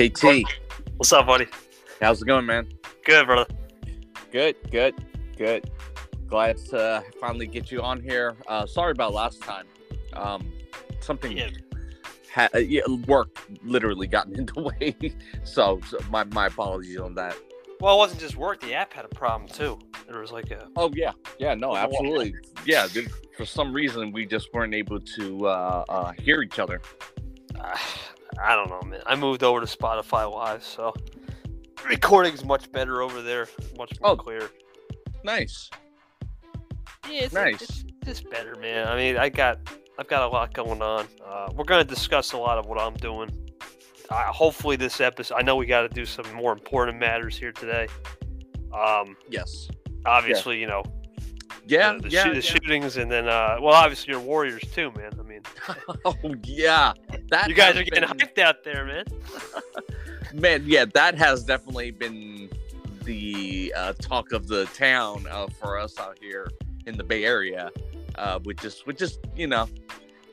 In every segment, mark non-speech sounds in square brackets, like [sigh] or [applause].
KT, What's up, buddy? how's it going, man? Good, brother. Good, good, good. Glad to finally get you on here. Uh, sorry about last time. Um, something Yeah. ha- uh, yeah, work literally got in the [laughs] way. So, so my my apologies on that. Well, it wasn't just work. The app had a problem too. There was like a Oh yeah, yeah, no, absolutely, yeah. dude, For some reason, we just weren't able to uh, uh, hear each other. [sighs] uh, I don't know, man. I moved over to Spotify Live, so recording's much better over there, much more Oh. clear. Nice. Yeah, it's, Nice. it's it's better, man. I mean, I got I've got a lot going on. Uh, we're gonna discuss a lot of what I'm doing. Uh, hopefully, this episode. I know we got to do some more important matters here today. Um, Yes. obviously, you know, Yeah. the, the, yeah, shoo- the yeah. shootings, and then uh, well, obviously your Warriors too, man. I mean, [laughs] Oh yeah. That you guys are getting been- hyped out there, man. [laughs] Man, yeah, that has definitely been the uh, talk of the town uh, for us out here in the Bay Area, uh, which is which is you know,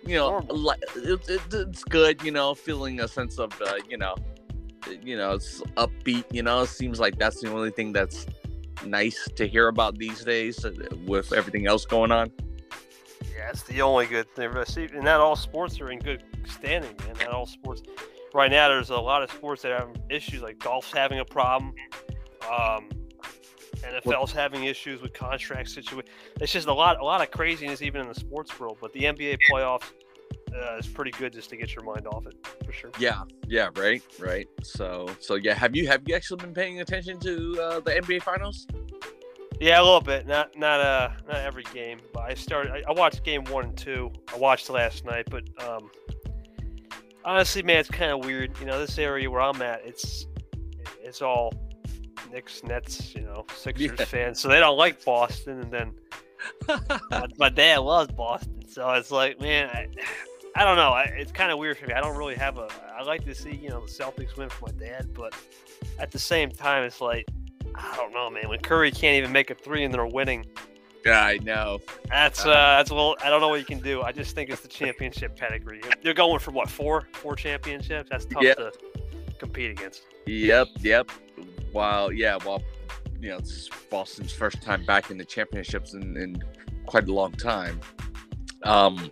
you know, like it, it, it's good, you know, feeling a sense of uh, you know, you know, it's upbeat. You know, it seems like that's the only thing that's nice to hear about these days uh, with everything else going on. Yeah, it's the only good thing. See, and not all sports are in good standing, man. Not all sports. Right now, there's a lot of sports that have issues. Like golf's having a problem. Um, NFL's having issues with contract situation. It's just a lot, a lot of craziness even in the sports world. But the NBA playoffs uh, is pretty good just to get your mind off it, for sure. Yeah, yeah, right, right. So, so yeah, have you have you actually been paying attention to uh, the NBA finals? Yeah, a little bit. Not not uh not every game, but I started. I, I watched game one and two. I watched last night, but um, honestly, man, it's kind of weird. You know, this area where I'm at, it's it's all Knicks, Nets, you know, Sixers Yeah. fans, so they don't like Boston. And then [laughs] my, my dad loves Boston, so it's like, man, I, I don't know. I, it's kind of weird for me. I don't really have a. I like to see you know the Celtics win for my dad, but at the same time, it's like. I don't know, man. When Curry can't even make a three and they're winning, yeah, I know. that's Uh, uh, that's a little. I don't know what you can do. I just think it's the championship pedigree. They're going for what four, four championships. That's tough Yeah. to compete against. Yep, yep. While yeah, while you know, this is Boston's first time back in the championships in, in quite a long time. Um,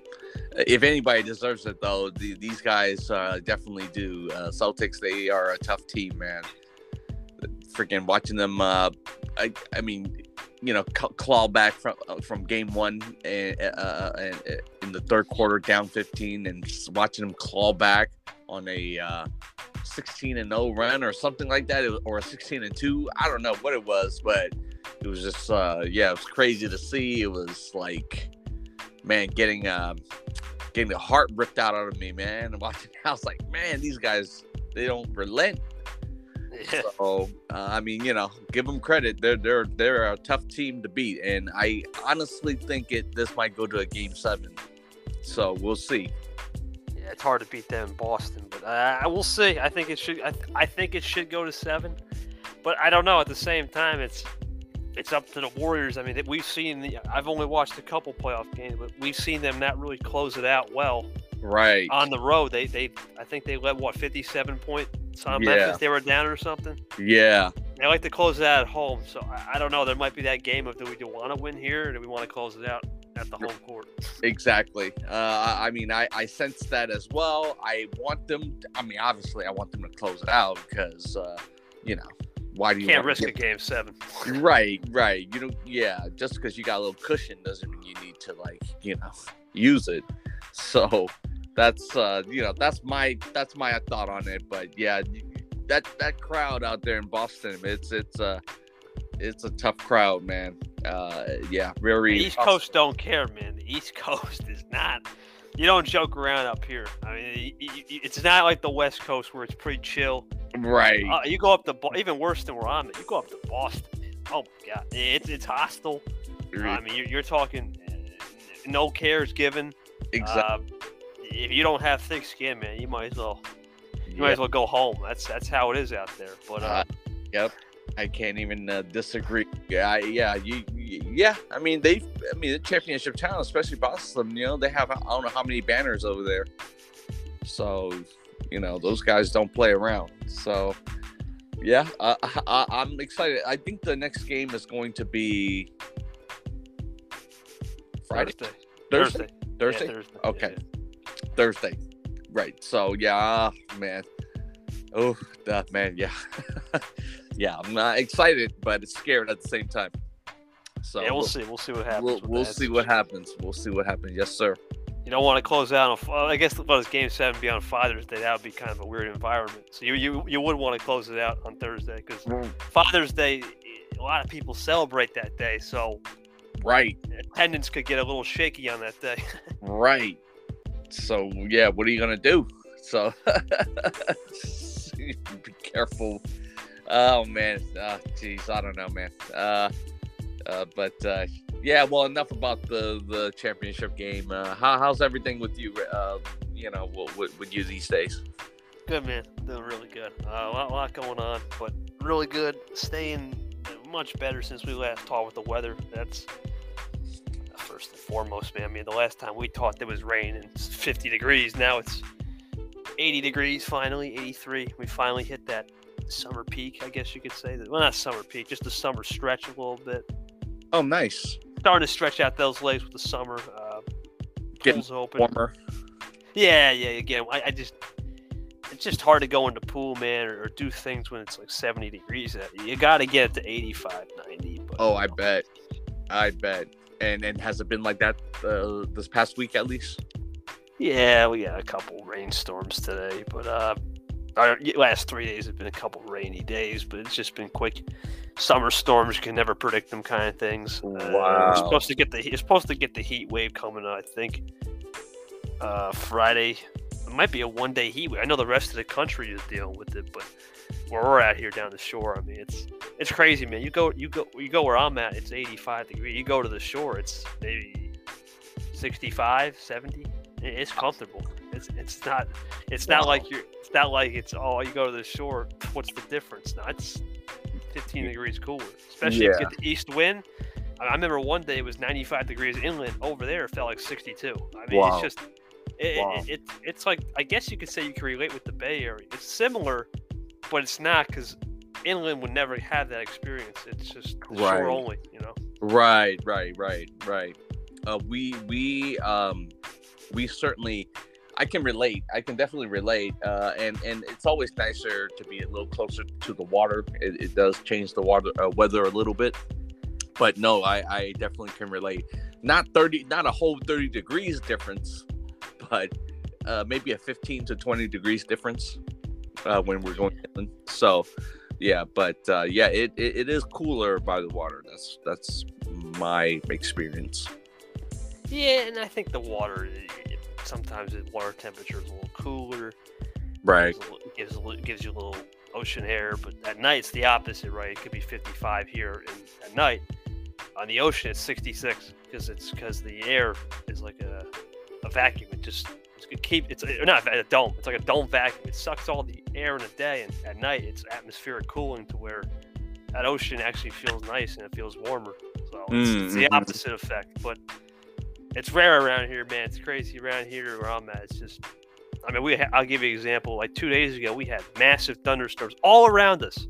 if anybody deserves it, though, the, these guys uh, definitely do. Uh, Celtics, they are a tough team, man. Freaking watching them. Uh, I, I mean, you know, claw back from uh, from game one and, uh, and, uh, in the third quarter, down 15, and watching them claw back on a uh, 16 and 0 run or something like that, or a 16 and 2. I don't know what it was, but it was just, yeah, it was crazy to see. It was like, man, getting, um, getting the heart ripped out of me, man. And watching, I was like, man, these guys, they don't relent. Yeah. So, uh, I mean, you know, give them credit. They're they're they're a tough team to beat, and I honestly think it this might go to a game seven. So we'll see. Yeah, it's hard to beat them in Boston, but uh, I will see. I think it should. I, I think it should go to seven, but I don't know. At the same time, it's it's up to the Warriors. I mean, we've seen. The, I've only watched a couple playoff games, but we've seen them not really close it out well Right. on the road. They they I think they led what fifty seven point on Yeah. Memphis. They were down or something. Yeah. They like to close it out at home, so I, I don't know. There might be that game of do we do want to win here, or do we want to close it out at the home court? Exactly. Uh, I mean, I, I sense that as well. I want them. I mean, obviously, I want them to close it out because, uh, you know, why do you Can't risk a game seven. [laughs] Right, right. You don't. Yeah, just because you got a little cushion doesn't mean you need to like, you know, [laughs] use it. So that's uh, you know, that's my that's my thought on it. But yeah, that that crowd out there in Boston, it's it's uh it's a tough crowd, man. Uh, yeah, The very East Coast don't care, man. The East [laughs] Coast is not. You don't joke around up here. I mean, it's not like the West Coast where it's pretty chill. right. Uh, you go up to Bo- even worse than where I'm at. You go up to Boston. Man. Oh my God, it's it's hostile. I mean, you're, you're talking uh, no cares given. exactly. Uh, if you don't have thick skin, man, you might as well you might as well go home. That's that's how it is out there. But uh, Uh, Yep. I can't even uh, disagree. Yeah, yeah, you, yeah. I mean, they, I mean, the championship town, especially Boston. You know, they have I don't know how many banners over there. So You know, those guys don't play around. So, yeah, uh, I, I'm excited. I think the next game is going to be Friday, Thursday. Thursday, Thursday. Thursday. Yeah, Thursday. Okay. Yeah. Thursday. Right. So yeah, man. Oh, that man. Yeah, [laughs] yeah. I'm not excited, but scared at the same time. So Yeah, we'll see. We'll see what happens. We'll, we'll see what happens. We'll see what happens. Yes, sir. You don't want to close out on. Well, I guess well, it's Game Seven be on Father's Day. That would be kind of a weird environment. So you you, you would want to close it out on Thursday because mm. Father's Day, a lot of people celebrate that day. So Right. attendance could get a little shaky on that day. [laughs] Right. So yeah, what are you gonna do? So [laughs] be careful. Oh man, uh, jeez, I don't know, man. Uh, uh, but uh, yeah, well, enough about the the championship game. Uh, how, how's everything with you? Uh, you know, with, with you these days? good man, doing really good. Uh, a, lot, lot going on, but really good. Staying much better since we last talked with the weather. That's first and foremost, man. I mean, the last time we talked, there was rain and it's 50 degrees. Now it's 80 degrees. Finally, 83. We finally hit that summer peak, I guess you could say. Well, not summer peak, just the summer stretch a little bit. Oh, nice. Starting to stretch out those legs with the summer. Uh, Getting open. Warmer. Yeah, yeah. Again, I, I just it's just hard to go in the pool, man, or, or do things when it's like 70 degrees. out. You got to get it to 85, 90. But, Oh, I bet. I bet. And and has it been like that uh, this past week at least? Yeah, we got a couple rainstorms today, but uh, our last three days have been a couple rainy days, but it's just been quick summer storms. You can never predict them, kind of things. Uh, Wow. we're supposed to get the you're supposed to get the heat wave coming. I think uh, Friday. It might be a one day heat wave. I know the rest of the country is dealing with it, but where we're at here down the shore, I mean, it's it's crazy, man. You go you go you go where I'm at, it's 85 degrees. You go to the shore, it's maybe 65, 70. It's comfortable. It's it's not it's not Wow. like you're it's not like it's oh you go to the shore. What's the difference? No, it's 15 degrees cooler, especially if you get the east wind. I I remember one day it was 95 degrees inland. Over there, it felt like 62. I mean, Wow. it's just it, Wow. it, it, it's like I guess you could say you can relate with the Bay Area. It's similar, but it's not because inland would never have that experience. It's just the Right. shore only, you know. Right, right, right, right. Uh, we we um we certainly I can relate. I can definitely relate. Uh, and and it's always nicer to be a little closer to the water. It, it does change the water uh, weather a little bit. But no, I, I definitely can relate. Not thirty, not a whole thirty degrees difference, but uh, maybe a fifteen to twenty degrees difference uh, when we're going inland. So, yeah, but uh, yeah, it, it, it is cooler by the water. That's that's my experience. Yeah, and I think the water sometimes the water temperature is a little cooler. Right. gives, a gives, a gives you a little ocean air, but at night it's the opposite, right? It could be 55 here, and at night on the ocean it's 66 because it's because the air is like a, a vacuum. It just it's gonna keep it's a, not a dome. It's like a dome vacuum. It sucks all the air in the day, and at night it's atmospheric cooling to where that ocean actually feels nice and it feels warmer. So it's, it's the Mm, mhm. opposite effect, but. It's rare around here, man. It's crazy around here where I'm at. It's just I mean, we. Ha- I'll give you an example. Like two days ago, we had massive thunderstorms all around us.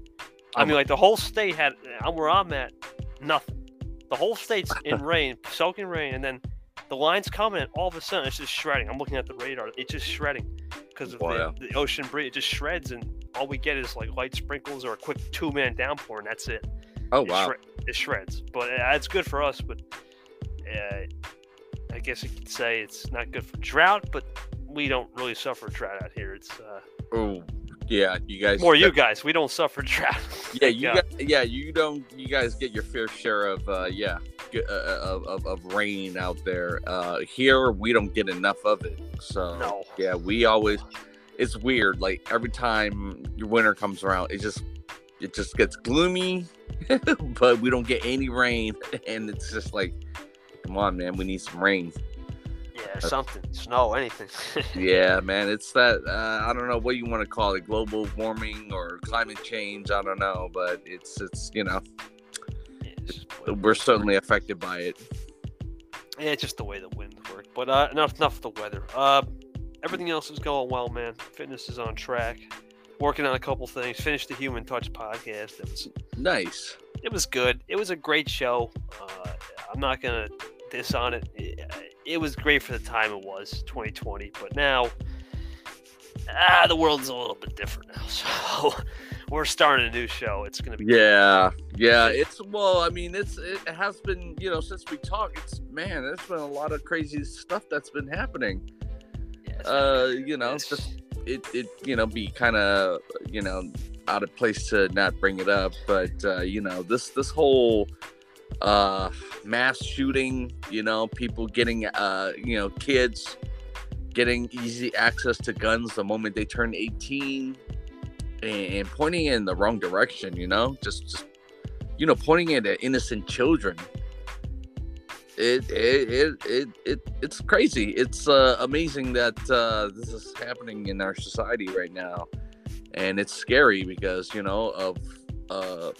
I mean, like the whole state had. I'm where I'm at. Nothing. The whole state's [laughs] in rain, soaking rain, and then the line's coming, and all of a sudden it's just shredding. I'm looking at the radar; it's just shredding because of Wow. the, the ocean breeze. It just shreds, and all we get is like light sprinkles or a quick two-man downpour, and that's it. Oh It, wow. shred- it shreds, but uh, it's good for us. But uh, I guess you could say it's not good for drought, but we don't really suffer drought out here. It's uh, Oh yeah, you guys. more you guys. We don't suffer [laughs] drought. Yeah, you Yeah. Guys, yeah, you don't. You guys get your fair share of uh, yeah, uh, of, of of rain out there. Uh, here we don't get enough of it. So No. yeah, we always. It's weird. Like every time your winter comes around, it just it just gets gloomy, [laughs] but we don't get any rain, [laughs] and it's just like, come on, man, we need some rain. Yeah, something, snow, anything. [laughs] Yeah, man, it's that uh, I don't know what you want to call it, global warming or climate change. I don't know, but it's it's you know it's just the way- we're certainly affected by it. Yeah, it's just the way the winds work. But uh, enough, enough of the weather. Uh, everything else is going well, man. Fitness is on track. Working on a couple things. Finished the Human Touch podcast. It was nice. It was good. It was a great show. Uh, I'm not gonna diss on it. it. It was great for the time it was, 2020. But now, ah, the world's a little bit different now. [laughs] So we're starting a new show. It's gonna be yeah, yeah. It's well, I mean, it's it has been you know since we talked. It's man, there's been a lot of crazy stuff that's been happening. Yes, uh, you know, it's just it it you know be kind of you know out of place to not bring it up, but uh, you know this this whole uh mass shooting you know people getting uh you know kids getting easy access to guns the moment they turn 18 and pointing in the wrong direction, you know, just just you know, pointing it at innocent children. It it it it, it it's crazy. It's uh, amazing that uh, this is happening in our society right now, and it's scary because you know of uh,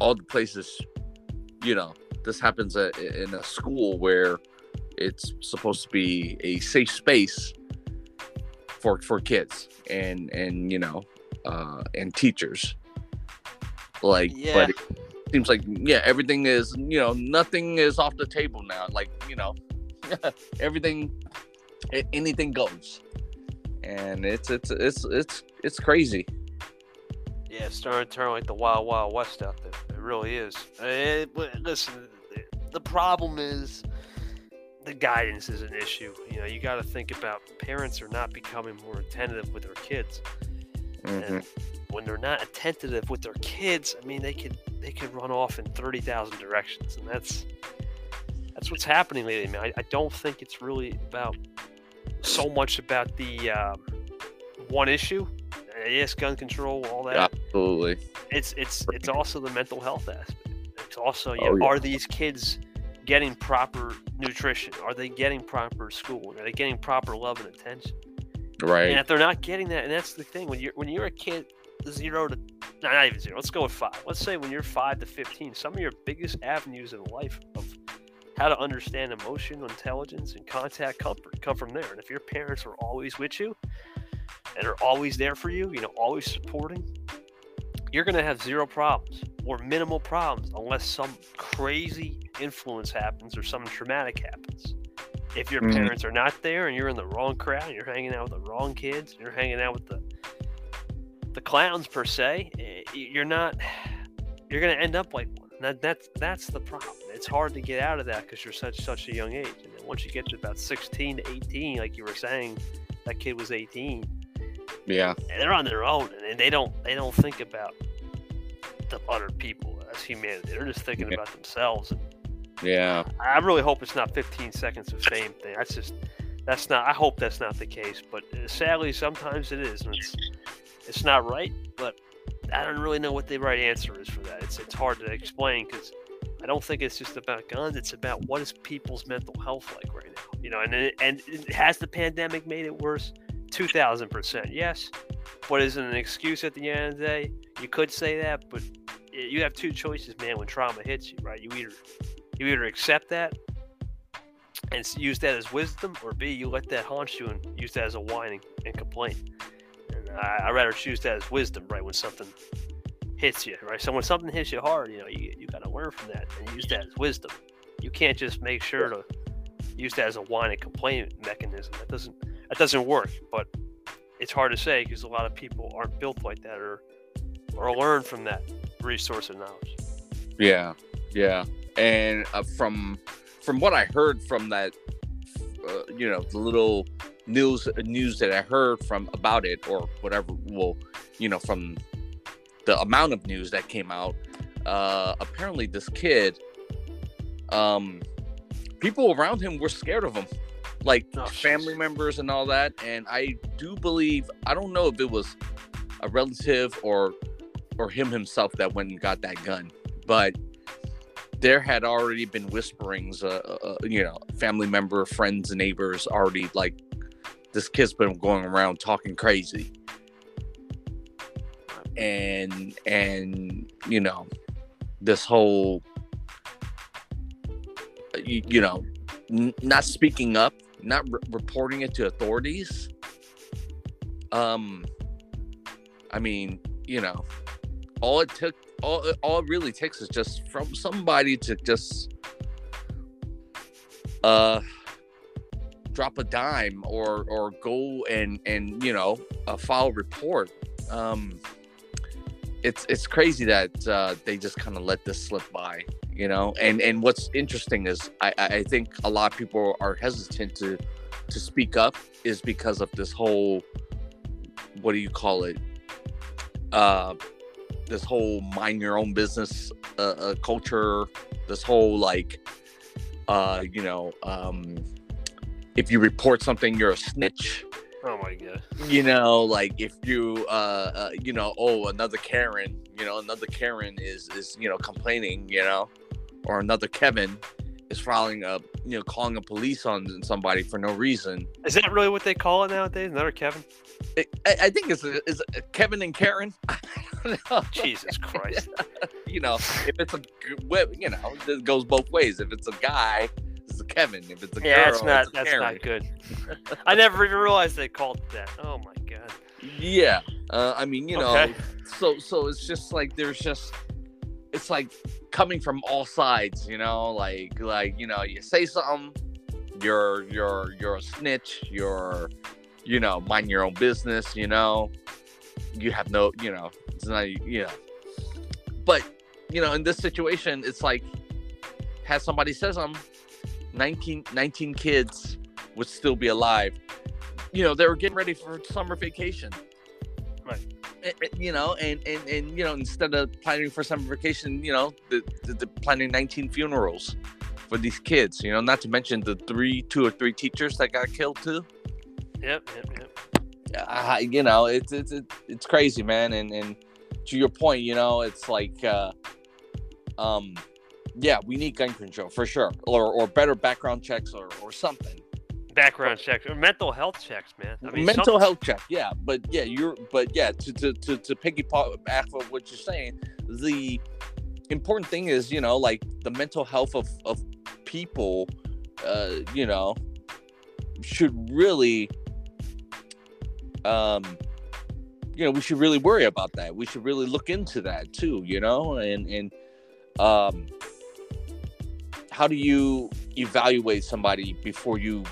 all the places, you know, this happens at, in a school where it's supposed to be a safe space for for kids and and you know uh, and teachers. Like, yeah. but it seems like yeah, everything is you know nothing is off the table now. Like you know, [laughs] everything, anything goes, and it's it's it's it's it's crazy. Yeah, it's starting to turn like the wild wild west out there. It really is. It, listen, the problem is the guidance is an issue. You know, you got to think about parents are not becoming more attentive with their kids. Mm-hmm. And when they're not attentive with their kids, I mean, they could they could run off in thirty thousand directions, and that's that's what's happening lately. Man, I, I don't think it's really about so much about the um, one issue. Yes, gun control, all that. Absolutely. It's it's it's also the mental health aspect. It's also, you oh, yeah. are these kids getting proper nutrition? Are they getting proper schooling? Are they getting proper love and attention? Right. And if they're not getting that, and that's the thing when you're when you're a kid, zero to not even zero. Let's go with five. Let's say when you're five to fifteen, some of your biggest avenues in life of how to understand emotional intelligence and contact comfort come from there. And if your parents are always with you and are always there for you, you know, always supporting, you're going to have zero problems or minimal problems unless some crazy influence happens or something traumatic happens if your mm-hmm. parents are not there and you're in the wrong crowd, and you're hanging out with the wrong kids, you're hanging out with the the clowns per se, eh, you're not you're going to end up like one. That, that's that's the problem. It's hard to get out of that because you're such such a young age. And then once you get to about 16 to 18, like you were saying, that kid was 18. Yeah, they're on their own, and they don't they don't think about the other people as humanity. They're just thinking yeah. about themselves. Yeah. I really hope it's not 15 seconds of fame thing. That's just that's not. I hope that's not the case, but uh, sadly, sometimes it is, and it's it's not right. But I don't really know what the right answer is for that. It's it's hard to explain because I don't think it's just about guns. It's about what is people's mental health like right now. You know, and and has the pandemic made it worse? Two thousand percent, yes. But is it an excuse at the end of the day? You could say that, but you have two choices, man. When trauma hits you, right? You either you either accept that and use that as wisdom, or B, you let that haunt you and use that as a whining and complaint. And I, I rather choose that as wisdom, right? When something hits you, right? So when something hits you hard, you know, you, you got to learn from that and use that as wisdom. You can't just make sure to use that as a whine and complaint mechanism. That doesn't that doesn't work. But it's hard to say because a lot of people aren't built like that or or learn from that resource of knowledge. Yeah, yeah and uh, from from what I heard from that, uh, you know, the little news news that I heard from about it or whatever, well, you know, from the amount of news that came out, uh, apparently this kid, um, people around him were scared of him, like oh, family members and all that. And I do believe, I don't know if it was a relative or or him himself that went and got that gun, but there had already been whisperings, uh, uh, uh, you know, family member, friends, and neighbors already like this kid's been going around talking crazy, and and you know, this whole you, you know, n- not speaking up, not re- reporting it to authorities, um, I mean, you know, all it took, all all it really takes is just from somebody to just uh drop a dime or or go and and you know uh, file a report. Um, it's it's crazy that uh, they just kind of let this slip by, you know. And and what's interesting is I I think a lot of people are hesitant to to speak up is because of this whole what do you call it? Uh, this whole mind your own business uh, uh, culture. This whole like, uh, you know, um, if you report something, you're a snitch. Oh my god. You know, like if you, uh, uh, you know, oh, another Karen, you know, another Karen is is you know complaining, you know, or another Kevin is filing a, you know, calling a police on somebody for no reason. Is that really what they call it nowadays? Another Kevin? I, I think it's is Kevin and Karen. [laughs] I don't know. Jesus Christ. [laughs] you know, if it's a, you know, it goes both ways. If it's a guy it's a Kevin. If it's a yeah, girl, it's not. it's a that's Karen. not good. [laughs] I never even realized they called it that. Oh my god. Yeah, uh, I mean, you know, Okay. so so it's just like there's just it's like coming from all sides, you know, like like you know, you say something, you're you're you're a snitch, you're you know, mind your own business, you know, you have no, you know, it's not, you know, but you know, in this situation, it's like has somebody says something, 19, 19 kids would still be alive. You know, they were getting ready for summer vacation. Right. Eh, eh, You know, and, and, and you know, instead of planning for summer vacation, you know, the, the, the planning 19 funerals for these kids. You know, not to mention the three, two or three teachers that got killed too. Yep, yep, yep. Uh, you know, it's it's it's it's crazy, man. And and to your point, you know, it's like, uh, um, yeah, we need gun control for sure, or or better background checks or or something. Background checks or mental health checks, man. I mean, mental some- health check yeah but yeah you're but yeah to to to, to piggyback back of what you're saying the important thing is you know like the mental health of of people uh you know should really um you know we should really worry about that we should really look into that too you know and and um how do you evaluate somebody before you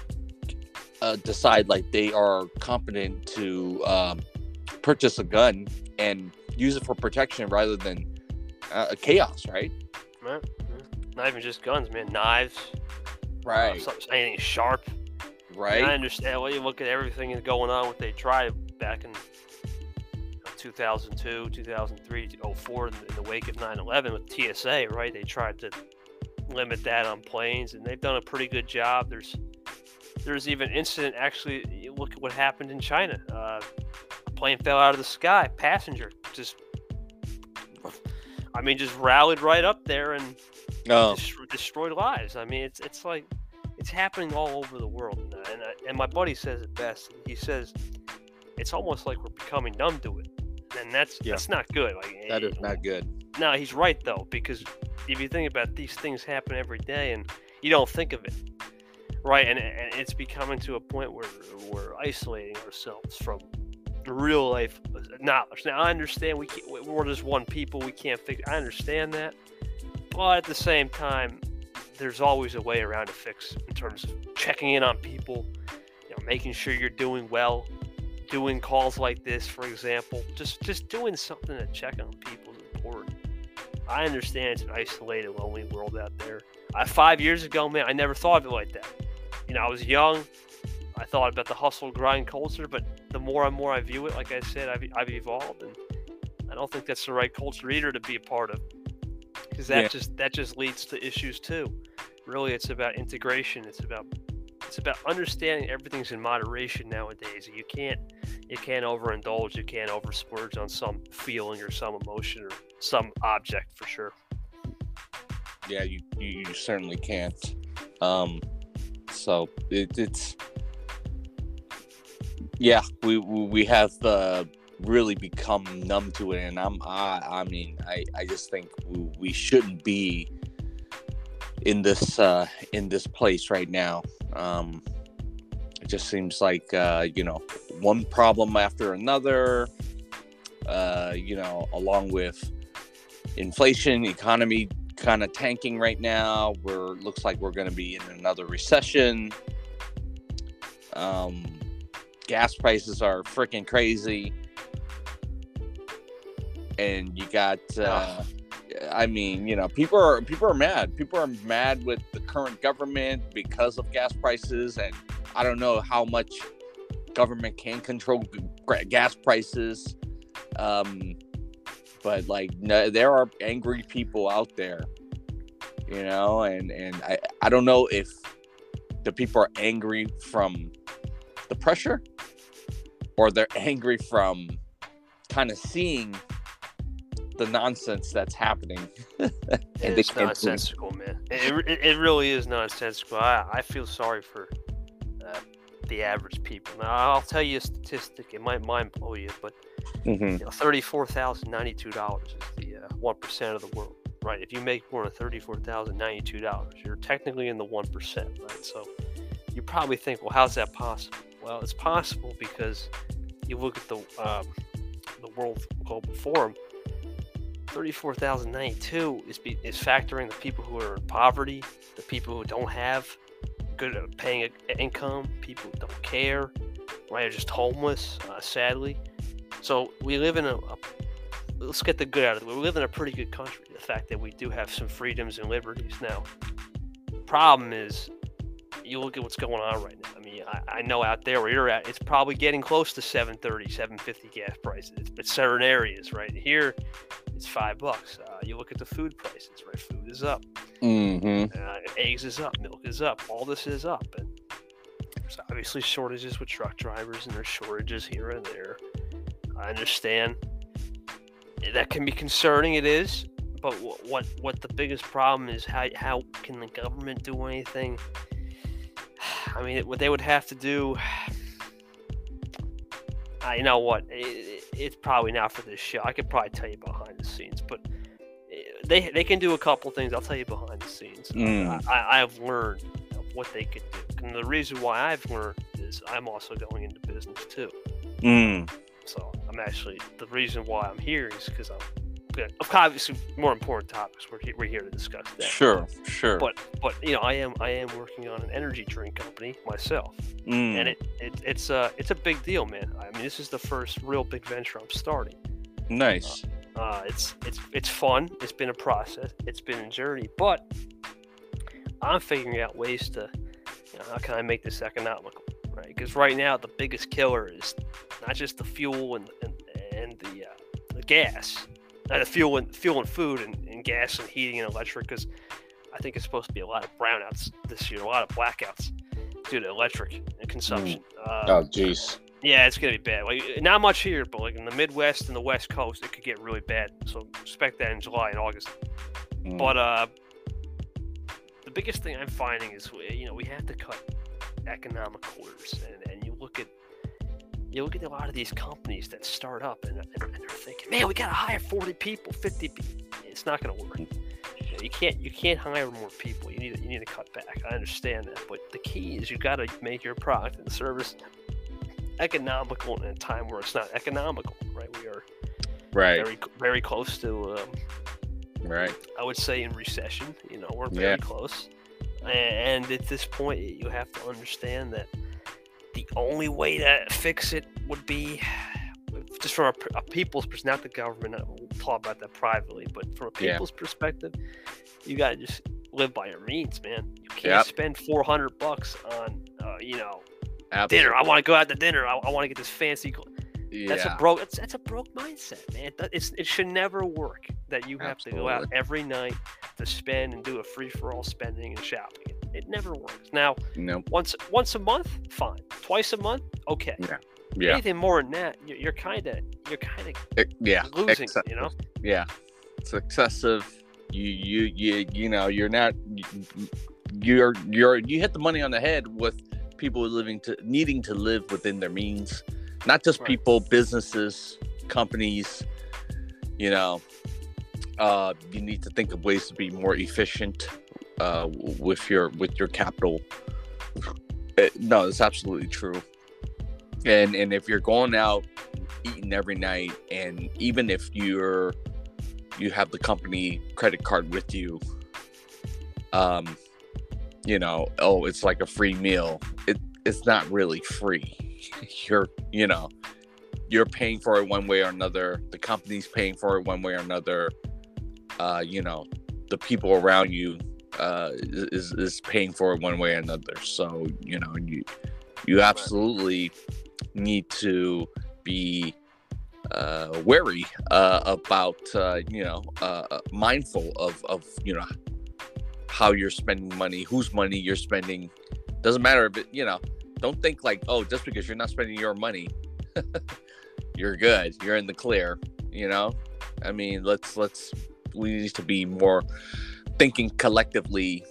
uh, decide like they are competent to um, purchase a gun and use it for protection rather than uh, chaos, right? not even just guns, man. Knives, uh, anything sharp. right, I understand. Well, you look at everything that's going on. What they tried back in 2002, 2003, 04, in in the wake of 9/11 with TSA, right? They tried to limit that on planes, and they've done a pretty good job. There's there's even incident. Actually, look at what happened in China. Uh, a plane fell out of the sky. Passenger just, I mean, just rallied right up there and Oh, destro- destroyed lives. I mean, it's it's like it's happening all over the world, and and, I- and my buddy says it best. He says it's almost like we're becoming numb to it, and that's Yeah. that's not good. Like that eh, not good. No, he's right though, because if you think about these things happen every day, and you don't think of it, right? And, and it's becoming to a point where we're isolating ourselves from real life uh, knowledge. Now I understand we can't, we're just one people. We can't fix. I understand that, but at the same time, there's always a way around to fix in terms of checking in on people, you know, making sure you're doing well, doing calls like this, for example. Just just doing something to check on people is important. I understand it's an isolated, lonely world out there. I, five years ago, man, I never thought of it like that. You know, I was young. I thought about the hustle grind culture, but the more and more I view it, like I said, I've, I've evolved, and I don't think that's the right culture either to be a part of, because that Yeah. just that just leads to issues too. Really, it's about integration. It's about it's about understanding everything's in moderation nowadays. You can't you can't overindulge. You can't over splurge on some feeling or some emotion or some object for sure. Yeah, you you, you certainly can't. Um, so it, it's yeah, we we have uh, really become numb to it, and I'm I I mean I I just think we, we shouldn't be in this uh in this place right now. Um, it just seems like uh, you know one problem after another. Uh, you know, along with inflation, economy kind of tanking right now. We're looks like we're going to be in another recession. Um, gas prices are freaking crazy, and you got. Uh, I mean, you know, people are people are mad. People are mad with the current government because of gas prices, and I don't know how much government can control gas prices. Um, but like, no, there are angry people out there, you know, and and I I don't know if the people are angry from the pressure or they're angry from kind of seeing the nonsense that's happening. [laughs] and it's nonsensical, man. It, it, it, really is nonsensical. I, I feel sorry for uh, the average people. Now, I'll tell you a statistic. It might mind blow you, but mm-hmm. you know, thirty-four thousand ninety-two dollars is the uh, one uh, of the world, right? If you make more than thirty-four thousand ninety-two dollars, you're technically in the one percent, right? So you probably think, well, how's that possible? Well, it's possible because you look at the um, the World Global Forum 34,092 is is factoring the people who are in poverty, the people who don't have good uh, paying income, people who don't care, right? Are just homeless, uh, sadly. So we live in a, a, let's get the good out of it. We live in a pretty good country. The fact that we do have some freedoms and liberties now. The problem is, you look at what's going on right now. I mean, I, I know out there where you're at, it's probably getting close to 730, 750 gas prices. It's, certain areas, right? Here, it's five bucks. Uh, you look at the food prices, right? Food is up. Mm-hmm. Uh, eggs is up. Milk is up. All this is up. And there's obviously shortages with truck drivers, and there's shortages here and there. I understand that can be concerning. It is, but what what the biggest problem is? How how can the government do anything? [sighs] I mean, what they would have to do. [sighs] Uh, you know what? It, it's probably not for this show. I could probably tell you behind the scenes, but eh, they they can do a couple things. I'll tell you behind the scenes. Mm. I, I have learned what they could do, and the reason why I've learned is I'm also going into business too. Mm. So I'm actually the reason why I'm here is because I'm obviously more important topics. We're here, we're here to discuss that. Sure, sure. But but you know, I am I am working on an energy drink company myself, mm. and it, it it's a it's a big deal, man. I mean, this is the first real big venture I'm starting. Nice. Uh, uh, it's it's it's fun. It's been a process. It's been a journey, but I'm figuring out ways to, you know, how can I make this economical, right? Because right now the biggest killer is not just the fuel and and, and the uh, the gas uh, fuel and fuel and food and, and gas and heating and electric because I think it's supposed to be a lot of brownouts this year, a lot of blackouts due to electric consumption. Mm. Uh, oh, jeez. Yeah, it's gonna be bad. Like not much here, but like in the Midwest and the West Coast, it could get really bad. So expect that in July and August. Mm. But uh, the biggest thing I'm finding is you know we have to cut economic quarters, and, and you look at you look at a lot of these companies that start up and, and, and they're thinking, man, we got to hire 40 people, 50 people. It's not going to work. You, know, you, can't you can't hire more people. You need to, you need to cut back. I understand that, but the key is you got to make your product and service economical in a time where it's not economical. Right? We are right very very close to um, right. I would say in recession. You know, we're very yeah. close, and at this point, you have to understand that the only way to fix it would be just from a, a people's perspective, not the government. We'll talk about that privately, but from a people's yeah. perspective, you got to just live by your means, man. You can't yep. spend 400 bucks on, uh, you know, Absolutely. dinner. I want to go out to dinner. I, I want to get this fancy. Yeah. That's a broke. That's, that's a broke mindset, man. It's, it should never work that you have Absolutely. to go out every night to spend and do a free for all spending and shopping. It never works. Now, nope. once once a month, fine. Twice a month, okay. Yeah. Yeah. Anything more than that, you're kind of you're kind of yeah losing. You know. Yeah, it's excessive. You you you you know you're not you're you're you hit the money on the head with people living to needing to live within their means, not just right. people, businesses, companies. You know, uh, you need to think of ways to be more efficient uh, with your with your capital Uh, no, it's absolutely true. And and if you're going out eating every night, and even if you're you have the company credit card with you, um, you know, oh, it's like a free meal. It it's not really free. [laughs] you're you know, you're paying for it one way or another. The company's paying for it one way or another. Uh, you know, the people around you uh, is is paying for it one way or another. So you know, you you absolutely need to be uh, wary uh, about uh, you know uh, uh, mindful of of you know how you're spending money, whose money you're spending. Doesn't matter if it you know. Don't think like oh just because you're not spending your money, [laughs] you're good. You're in the clear. You know. I mean, let's let's we need to be more thinking collectively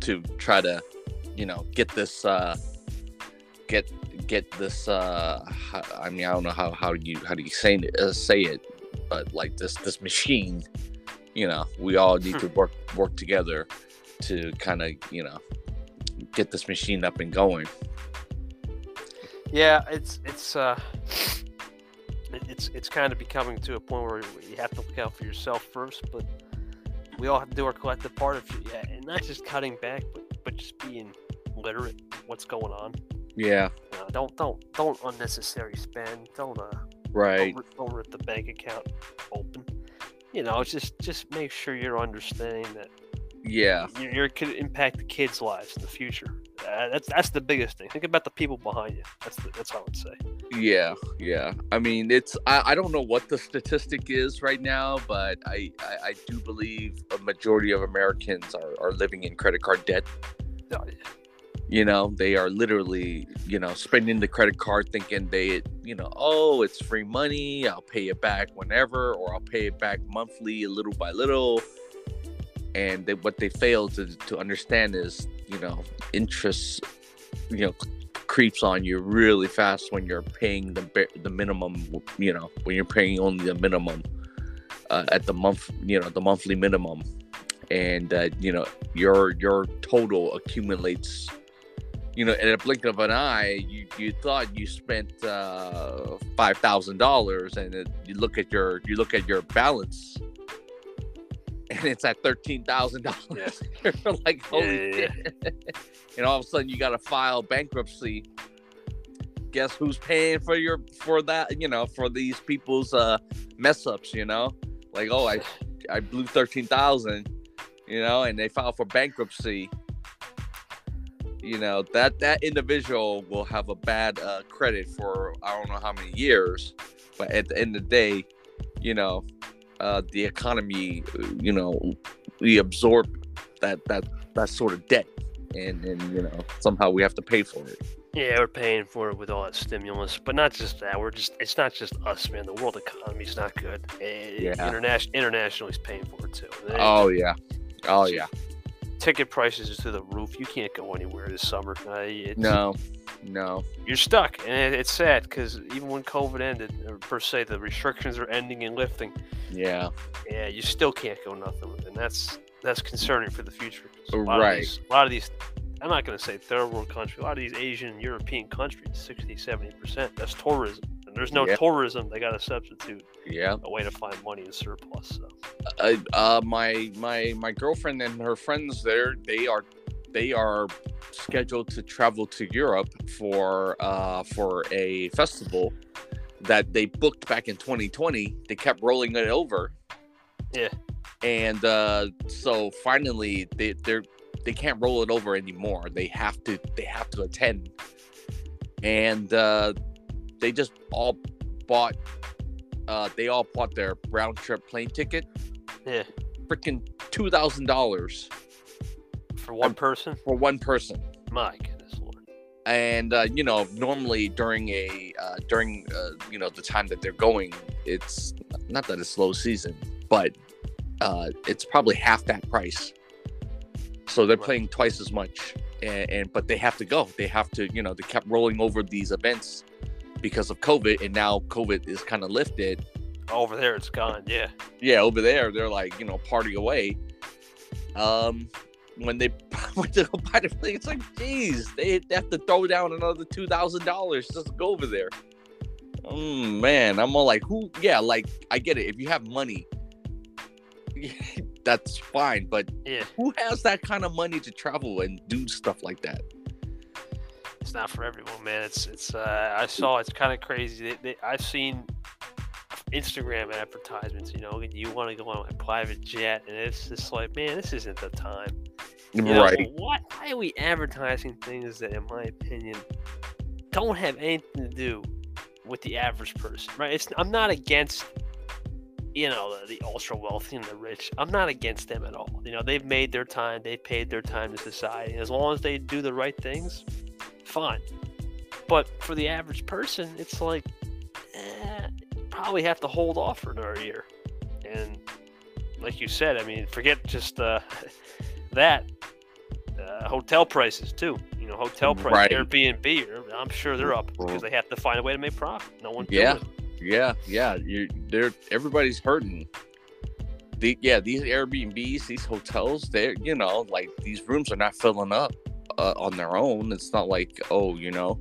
to try to you know get this uh get get this uh i mean i don't know how how do you how do you say it uh, say it but like this this machine you know we all need to work work together to kind of you know get this machine up and going. Yeah it's it's uh it's it's kind of becoming to a point where you have to look out for yourself first but we all have to do our collective part of yeah and not just cutting back but but just being literate what's going on. Yeah. Uh, don't don't don't unnecessary spend. Don't uh right. don't, don't rip the bank account open. You know just just make sure you're understanding that yeah. you're, you're could impact the kids lives in the future. Uh, that's that's the biggest thing. Think about the people behind you. That's the, that's all i would say yeah yeah. I mean it's I, I don't know what the statistic is right now but I, I i do believe a majority of americans are, are living in credit card debt. Oh, you know they are literally you know spending the credit card thinking they you know oh it's free money i'll pay it back whenever or i'll pay it back monthly little by little. And they, what they fail to, to understand is you know interest you know creeps on you really fast when you're paying the the minimum you know when you're paying only the minimum uh, at the month you know the monthly minimum. And uh, you know your your total accumulates you know in a blink of an eye you you thought you spent uh five thousand dollars and it, you look at your you look at your balance and it's at thirteen thousand dollars. [laughs] Like, holy Yeah, shit! [laughs] and all of a sudden, you got to file bankruptcy. Guess who's paying for your for that? You know, for these people's uh mess ups. You know, like oh, I [laughs] I blew thirteen thousand. You know, and they file for bankruptcy. You know that that individual will have a bad uh, credit for I don't know how many years, but at the end of the day, you know, uh, the economy, you know, we absorb that that that sort of debt, and and you know somehow we have to pay for it. Yeah, we're paying for it with all that stimulus, but not just that. We're just—it's not just us, man. The world economy's not good. Eh, Yeah. International, internationally's paying for it too. They- Oh yeah, oh yeah. ticket prices are through the roof. You can't go anywhere this summer. Uh, it's, No, no. you're stuck, and it's sad because even when COVID ended, per se, the restrictions are ending and lifting. Yeah, Yeah, you still can't go nothing, and that's that's concerning for the future. 'cause a lot Right. Of these, a lot of these, I'm not going to say third world country. A lot of these Asian and European countries, 60, 70 percent, that's tourism. And there's no Yeah. tourism. They got to substitute yeah. a way to find money in surplus. So. Uh, uh, my my my girlfriend and her friends there, they are they are scheduled to travel to Europe for uh for a festival that they booked back in 2020. They kept rolling it over. Yeah. And uh, so finally, they they're they can't roll it over anymore. They have to they have to attend, and uh, they just all bought. Uh, they all bought their round trip plane ticket. Yeah, Freaking two thousand dollars for one person. for one person. My goodness, Lord. and uh, you know normally during a uh, during uh, you know the time that they're going it's not that it's low season but uh, it's probably half that price so they're Right. playing twice as much and, and but they have to go they have to you know they kept rolling over these events because of covid and now covid is kind of lifted Over there, it's gone. Yeah. yeah over there they're like you know party away um when they [laughs] went to go buy the thing, it's like, geez, they, have to throw down another two thousand dollars just to go over there. Mm, man, I'm all like, who? Yeah, like I get it. If you have money, [laughs] that's fine. But Yeah, who has that kind of money to travel and do stuff like that? it's not for everyone, man. It's it's. Uh, I saw it's kind of crazy. They, they, I've seen Instagram advertisements. You know, you want to go on a private jet, and it's just like, man, this isn't the time. You know, right. Why, why are we advertising things that, in my opinion, don't have anything to do with the average person? Right? It's. I'm not against. You know the, the ultra wealthy and the rich. I'm not against them at all. You know they've made their time. They've paid their time to society. As long as they do the right things, fine. But for the average person, it's like, eh, probably have to hold off for another year. And like you said, I mean, forget just uh, [laughs] that. Uh, hotel prices too. You know, hotel prices, Right. Airbnb. I'm sure they're up because they have to find a way to make profit. No one. Yeah. Yeah, yeah. You they're everybody's hurting. The yeah, these Airbnbs, these hotels, they're you know, like these rooms are not filling up uh, on their own. It's not like, oh, you know,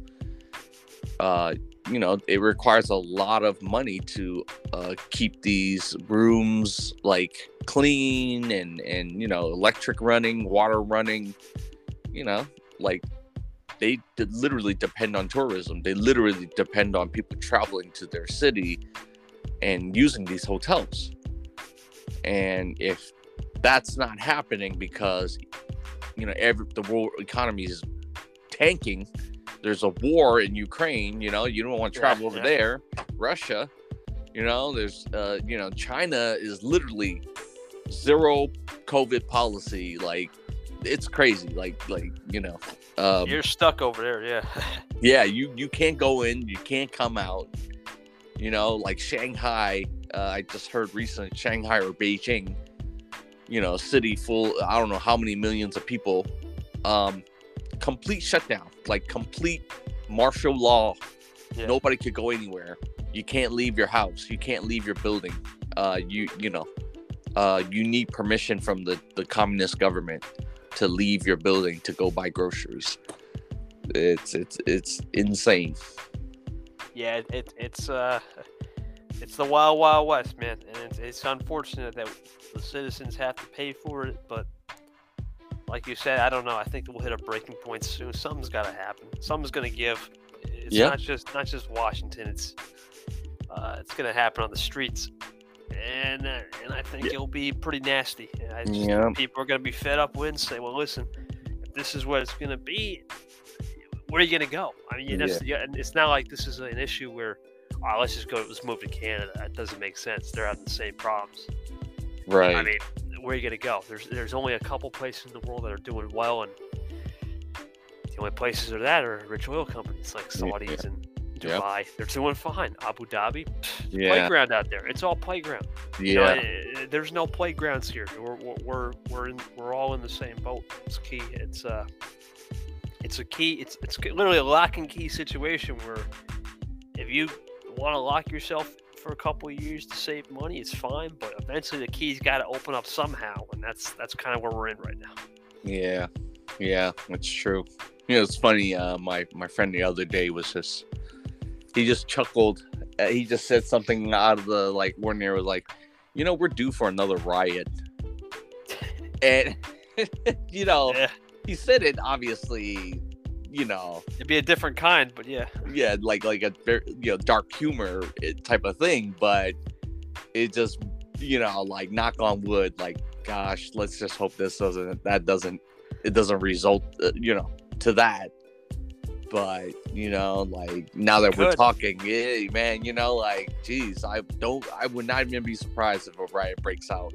uh, you know, it requires a lot of money to uh keep these rooms like clean and and you know, electric running, water running, you know, like they literally depend on tourism. They literally depend on people traveling to their city and using these hotels. And if that's not happening because you know every the world economy is tanking, there's a war in Ukraine. You know you don't want to Yeah, travel over yeah. there. Russia, you know there's uh, you know China is literally zero COVID policy. Like it's crazy. Like like you know. Um, You're stuck over there. Yeah. [laughs] yeah you you can't go in you can't come out you know like shanghai uh, i just heard recently shanghai or beijing you know city full i don't know how many millions of people um complete shutdown like complete martial law. Yeah. nobody could go anywhere. You can't leave your house. You can't leave your building. Uh you you know uh you need permission from the the communist government to leave your building to go buy groceries. It's it's it's insane. Yeah, it, it it's uh, it's the wild wild west, man, and it's, it's unfortunate that the citizens have to pay for it. But like you said, I don't know. I think we'll hit a breaking point soon. Something's got to happen. Something's gonna give. It's Yeah. not just not just Washington. It's uh, it's gonna happen on the streets, and uh, and I think Yeah. it'll be pretty nasty. I just, Yeah. People are gonna be fed up with it and say, well, listen, if this is what it's gonna be, where are you gonna go? I mean, yeah. it's not like this is an issue where, oh, let's just go, let's move to Canada. That doesn't make sense. They're having the same problems. right I mean, where are you gonna go? There's there's only a couple places in the world that are doing well, and the only places are that are rich oil companies like Yeah, Saudis and Yep. Dubai. They're doing fine. Abu Dhabi, yeah playground out there. It's all playground. You know, yeah there's no playgrounds here. We're we're we're we're, in, we're all in the same boat. It's key. It's uh, it's a key. It's it's literally a lock and key situation where if you want to lock yourself for a couple of years to save money, it's fine. But eventually, the key's got to open up somehow, and that's that's kind of where we're in right now. yeah yeah that's true you know it's funny uh my my friend the other day was just he just chuckled uh, he just said something out of the like ordinary was like you know we're due for another riot [laughs] and [laughs] you know Yeah, he said it obviously you know it'd be a different kind, but yeah, yeah like like a you know dark humor eh, type of thing but it just you know like knock on wood like gosh let's just hope this doesn't that doesn't it doesn't result uh, you know to that. But you know like now that we're talking yeah man you know like geez i don't i would not even be surprised if a riot breaks out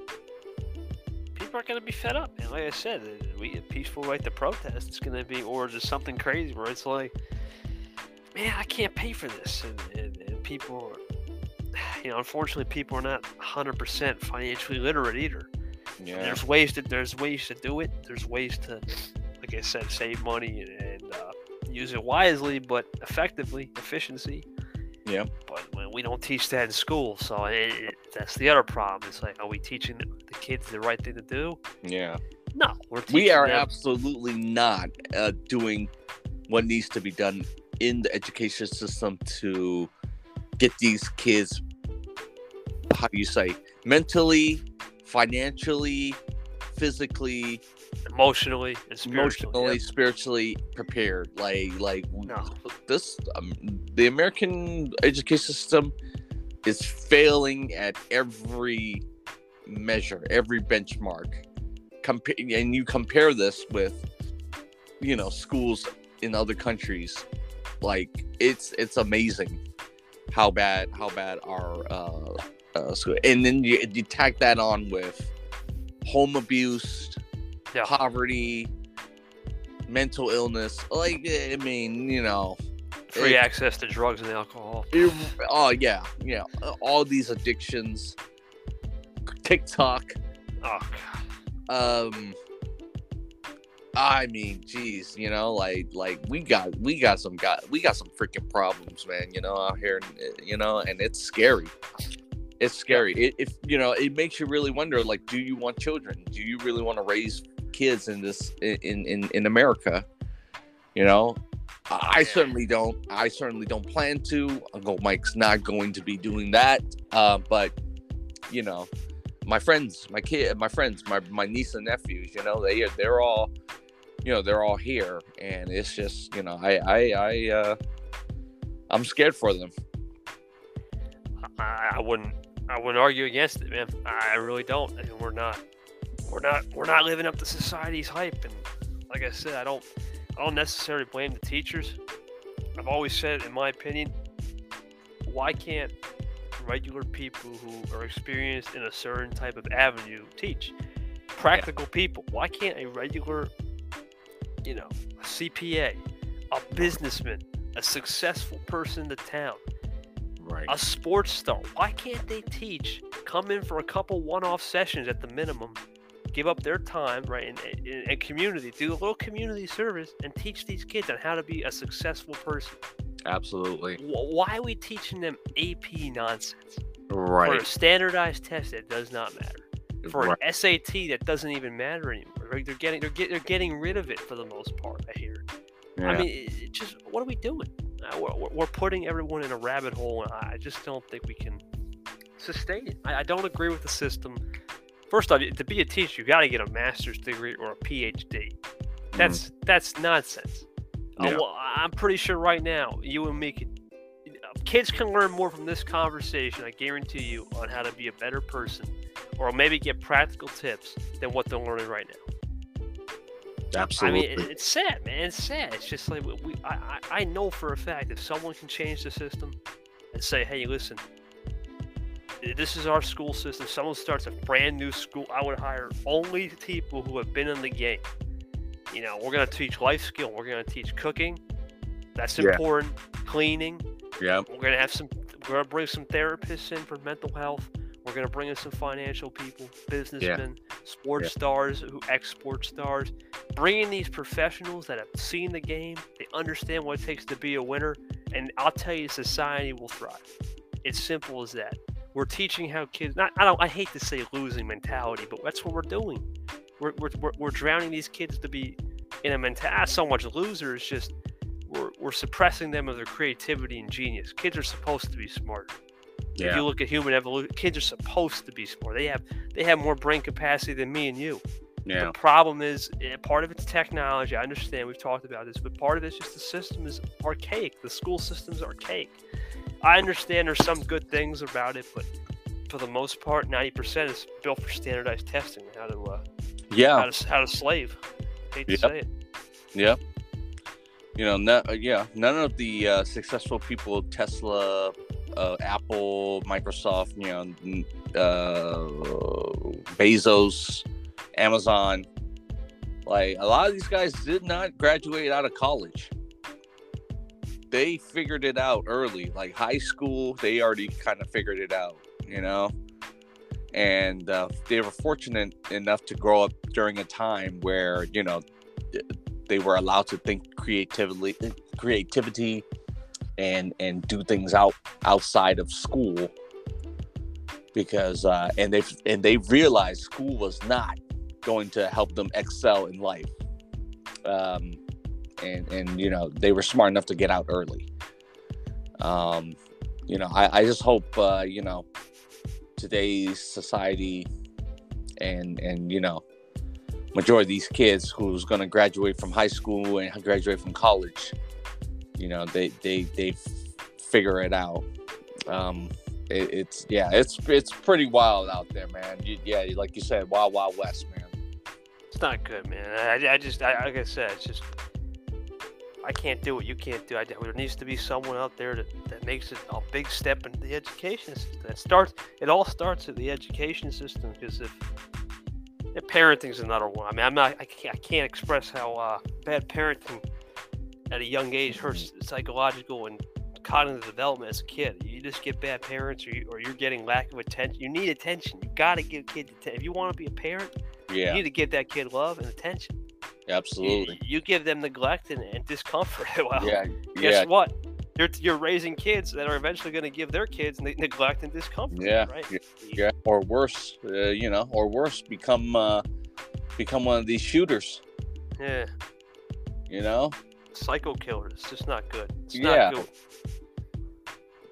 people are going to be fed up. And like I said, uh, we a peaceful right to protest. It's going to be, or just something crazy where it's like, man, I can't pay for this, and, and, and people, [sighs] you know, unfortunately, people are not 100% financially literate either. yeah There's ways to there's ways to do it. There's ways to, like I said, save money and, and uh, use it wisely, but effectively, efficiency. Yep. But we don't teach that in school, so it, it- that's the other problem. It's like, are we teaching the the kids the right thing to do? yeah No, we're we are them- absolutely not uh, doing what needs to be done in the education system to get these kids how do you say mentally financially physically emotionally and spiritually. emotionally yeah. spiritually prepared like like No. this um, the american education system is failing at every measure every benchmark Compa- and you compare this with you know schools in other countries like it's it's amazing how bad how bad our uh, uh school and then you, you tag that on with home abuse Yeah. poverty mental illness like i mean you know Free it- access to drugs and alcohol. it- oh yeah yeah. All these addictions. Tiktok. Oh, God. um i mean geez you know like like we got we got some got we got some freaking problems man you know out here you know and it's scary. It's scary. It, if you know it makes you really wonder like do you want children? Do you really want to raise kids in this in in in america you know I certainly don't. I certainly don't plan to. Uncle Mike's not going to be doing that. Uh, but you know, my friends, my kid, my friends, my my niece and nephews, you know, they they're all, you know, they're all here, and it's just, you know, I I I uh, I'm scared for them. I, I wouldn't I wouldn't argue against it, man. I really don't. We're not we're not we're not living up to society's hype and like I said, I don't I don't necessarily blame the teachers. I've always said in my opinion, why can't regular people who are experienced in a certain type of avenue teach? Practical people. Why can't a regular you know, a CPA, a businessman, a successful person in the town, Right. a sports star. Why can't they teach? Come in for a couple one-off sessions at the minimum, give up their time, right, and, and, and community, do a little community service, and teach these kids on how to be a successful person. Absolutely. Wh- Why are we teaching them AP nonsense for Right. a standardized test that does not matter? For right. an SAT that doesn't even matter anymore. Right? They're getting they're, get, they're getting rid of it for the most part. I hear. I mean, it, it just what are we doing? Uh, we're, we're- we're putting everyone in a rabbit hole, and I just don't think we can sustain it. I, I don't agree with the system. First off, to be a teacher, you got to get a master's degree or a PhD. That's that's nonsense. Uh, Yeah. well, I'm pretty sure right now, you and me could. Kids can learn more from this conversation, I guarantee you, on how to be a better person, or maybe get practical tips than what they're learning right now. Absolutely. I mean, it, it's sad, man. It's sad. It's just like we, I, I know for a fact if someone can change the system and say, hey, listen, this is our school system. Someone starts a brand new school. I would hire only people who have been in the game. You know, we're going to teach life skill. We're going to teach cooking. That's Yeah. important. Cleaning. yeah. We're going to have some, we're going to bring some therapists in for mental health. We're going to bring in some financial people, businessmen, sports Yeah. stars, who export stars. Bring in these professionals that have seen the game. They understand what it takes to be a winner. And I'll tell you, society will thrive. It's simple as that. We're teaching how kids, not, I don't, I hate to say losing mentality, but that's what we're doing. We're, we're, we're, drowning these kids to be in a mentality, not so much losers, just we're, we're suppressing them of their creativity and genius. Kids are supposed to be smart. If you look at human evolution, kids are supposed to be smart. They have they have more brain capacity than me and you. Yeah. The problem is eh, part of it's technology. I understand we've talked about this, but part of it's just the system is archaic. The school system's archaic. I understand there's some good things about it, but for the most part, 90% is built for standardized testing. How to uh, how Yeah. to how to slave. hate to Yep. say it. Yeah. You know, no, uh, yeah, none of the uh, successful people, Tesla, uh, Apple, Microsoft, you know, uh, Bezos, Amazon, like a lot of these guys did not graduate out of college. They figured it out early, like high school. They already kind of figured it out, you know. And uh, they were fortunate enough to grow up during a time where you know they were allowed to think creatively creativity and and do things out outside of school because uh and they and they realized school was not going to help them excel in life. Um, and and you know they were smart enough to get out early. Um, you know, I, I just hope uh, you know today's society and and you know majority of these kids who's going to graduate from high school and graduate from college you know they they they figure it out. Um it, it's yeah it's it's pretty wild out there man. You, yeah like you said wild wild west man. It's not good man. I, I just I, like i said it's just I can't do what you can't do. I, there needs to be someone out there that, that makes it a big step into the education system. It starts. It all starts at the education system because if yeah, parenting's another one. I mean, I'm not. I can't, I can't express how uh, bad parenting at a young age hurts psychological and cognitive development as a kid. You just get bad parents, or, you, or you're getting lack of attention. You need attention. You got to give kids attention. If you want to be a parent, yeah. you need to give that kid love and attention. Absolutely. You, you give them neglect and, and discomfort. [laughs] well, yeah. Guess yeah. what? You're, you're raising kids that are eventually going to give their kids neglect and discomfort. Yeah, right. Yeah, or worse, uh, you know, or worse, become uh, become one of these shooters. Yeah. You know. Psycho killers. It's just not good. It's yeah. Good.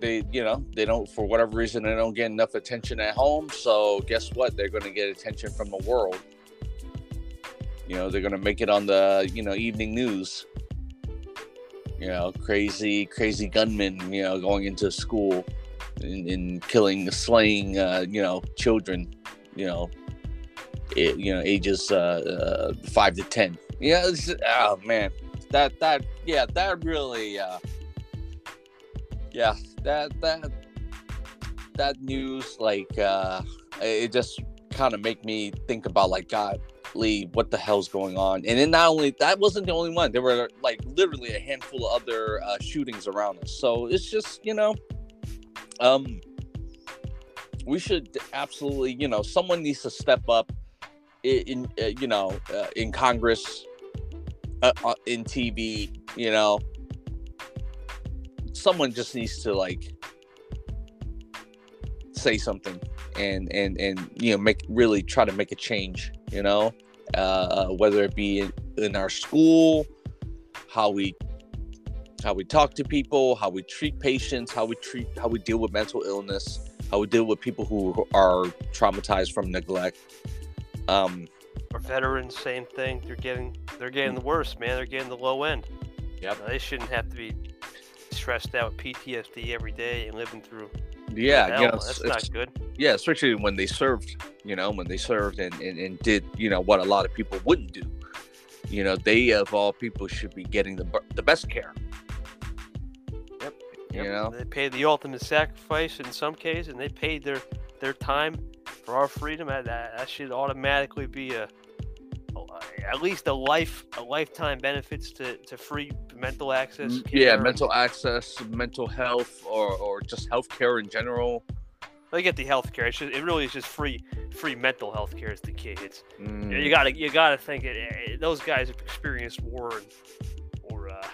They, you know, they don't for whatever reason they don't get enough attention at home. So guess what? They're going to get attention from the world. You know, they're to make it on the you know evening news. You know, crazy, crazy gunmen, you know, going into school and, and killing, slaying, uh, you know, children, you know, it, you know, ages uh, uh, five to ten. Yeah, oh man, that that yeah, that really, uh, yeah, that that that news like uh, it just kind of make me think about like God, Lee, what the hell's going on? And then not only that wasn't the only one. There were like literally a handful of other uh, shootings around us. So it's just you know, um, we should absolutely you know someone needs to step up in, in uh, you know uh, in Congress, uh, uh in TV. You know, someone just needs to like say something and and and you know make really try to make a change you know uh, whether it be in, in our school how we how we talk to people how we treat patients how we treat how we deal with mental illness how we deal with people who are traumatized from neglect. Um our veterans same thing. They're getting they're getting the worst man. They're getting the low end. Yeah they shouldn't have to be stressed out with ptsd every day and living through yeah, you know, that's not good. Yeah, especially when they served, you know, when they served and, and, and did, you know, what a lot of people wouldn't do. You know, they of all people should be getting the the best care. Yep. You yep. know, they paid the ultimate sacrifice in some cases, and they paid their their time for our freedom. That that should automatically be a at least a life a lifetime benefits to, to free mental access yeah mental access mental health or, or just health care in general. They get the health care it really is just free free mental health care is the key it's mm. you gotta you gotta think it, it, those guys have experienced war and, or uh,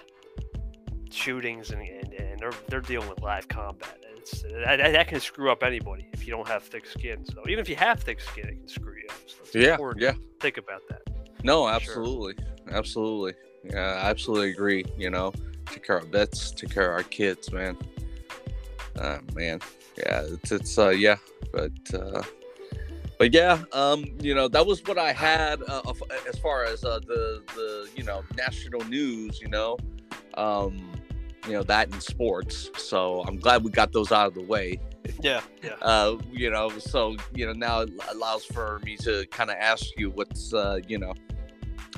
shootings and, and, and they're, they're dealing with live combat it's that, that, can screw up anybody if you don't have thick skin so even if you have thick skin it can screw you up so yeah yeah. think about that no, absolutely, sure. absolutely. Yeah, I absolutely agree. You know, take care of vets, take care of our kids, man. Uh, man, yeah, it's it's uh, yeah, but uh, but yeah, um, you know, that was what I had uh, as far as uh, the the you know national news. You know, um, you know that in sports. So I'm glad we got those out of the way. Yeah, yeah. [laughs] Uh, you know, so you know now it allows for me to kind of ask you what's uh, you know,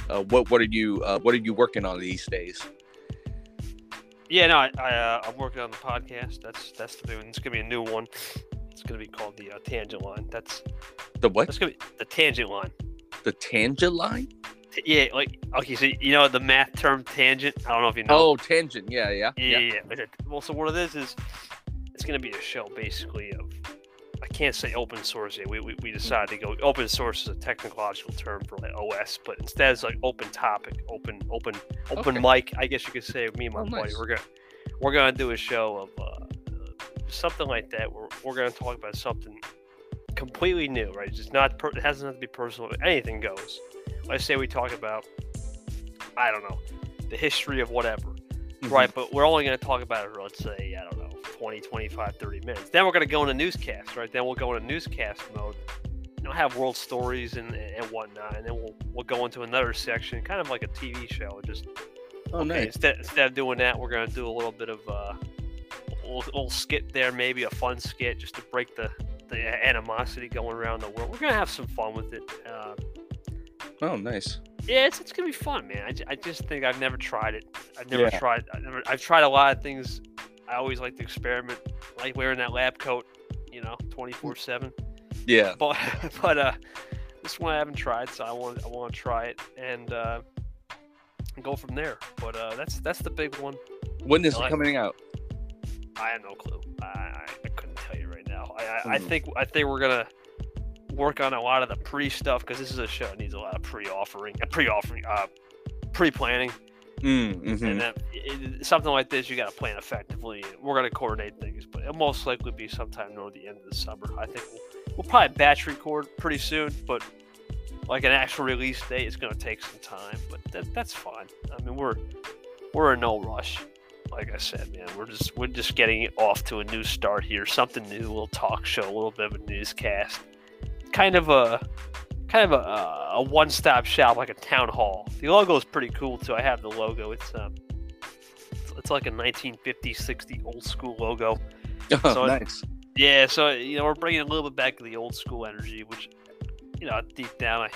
uh, what what are you uh, what are you working on these days? Yeah, no, I, I uh, I'm working on the podcast. That's that's the new. One. It's gonna be a new one. It's gonna be called the uh, Tangent Line. That's the what? That's gonna be the Tangent Line. The Tangent Line. Yeah, like okay, so you know the math term tangent. I don't know if you know. Oh, tangent. Yeah, yeah. Yeah, yeah. yeah. Well, so what it is is it's gonna be a show basically of I can't say open source yet. We, we, we decided to go open source is a technological term for like OS, but instead it's like open topic, open open open okay. mic. I guess you could say me and my oh, buddy. Nice. We're gonna we're gonna do a show of uh, something like that. We're we're gonna talk about something completely new, right? It's just not per- it hasn't have to be personal. Anything goes. Let's say we talk about I don't know the history of whatever, Mhm. right? But we're only going to talk about it let's say I don't know 20, 25, 30 minutes. Then we're going to go into newscast, right? Then we'll go into newscast mode. You know, have world stories and, and whatnot, and then we'll we'll go into another section, kind of like a TV show. Just Oh, okay, nice. instead instead of doing that, we're gonna do a little bit of uh, a little, little skit there, maybe a fun skit, just to break the the animosity going around the world. We're gonna have some fun with it. Uh, Oh, nice. yeah, it's, it's gonna be fun, man. I, I just think I've never tried it. I've never Yeah. tried. I never. I've tried a lot of things. I always like to experiment, like wearing that lab coat, you know, twenty four seven. Yeah. But [laughs] but uh, this one I haven't tried, so I want I want to try it and uh, go from there. But uh, that's that's the big one. When is I it coming out? I have no clue. I, I, I couldn't tell you right now. I, I, I Hmm. think I think we're gonna work on a lot of the pre stuff because this is a show that needs a lot of pre-offering, uh, pre-offering, uh, pre-planning, Mm, mhm. and then it, something like this you got to plan effectively. We're gonna coordinate things, but it'll most likely be sometime near the end of the summer. I think we'll, we'll probably batch record pretty soon, but like an actual release date is gonna take some time. But that, that's fine. I mean, we're we're in no rush. Like I said, man, we're just we're just getting off to a new start here. Something new, a little talk show, a little bit of a newscast, kind of a kind of a, a one-stop shop, like a town hall. The logo is pretty cool too. I have the logo. It's um, it's, it's like a 1950s, 60 old school logo. [laughs] Oh, so it- nice. Yeah, so you know we're bringing a little bit back to the old school energy, which you know deep down I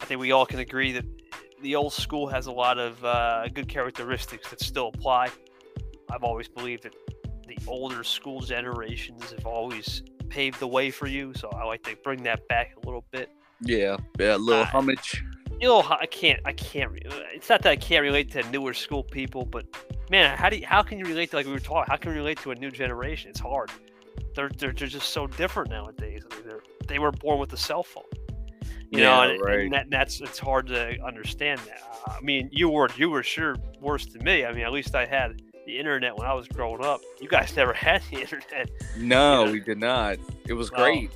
I think we all can agree that the old school has a lot of uh, good characteristics that still apply. I've always believed that the older school generations have always paved the way for you, so I like to bring that back a little bit. Yeah. Yeah. A little Uh, homage. You know, I can't, I can't. It's not that I can't relate to newer school people, but man, how do you, how can you relate to like we were talking? How can you relate to a new generation? It's hard. They're they're, they're just so different nowadays. I mean, they're, they were born with a cell phone. You know, Yeah, and, right. and that, that's it's hard to understand that. I mean, you were you were sure worse than me. I mean, at least I had the internet when I was growing up. You guys [laughs] never had the internet. No, know- we did not. It was No. great.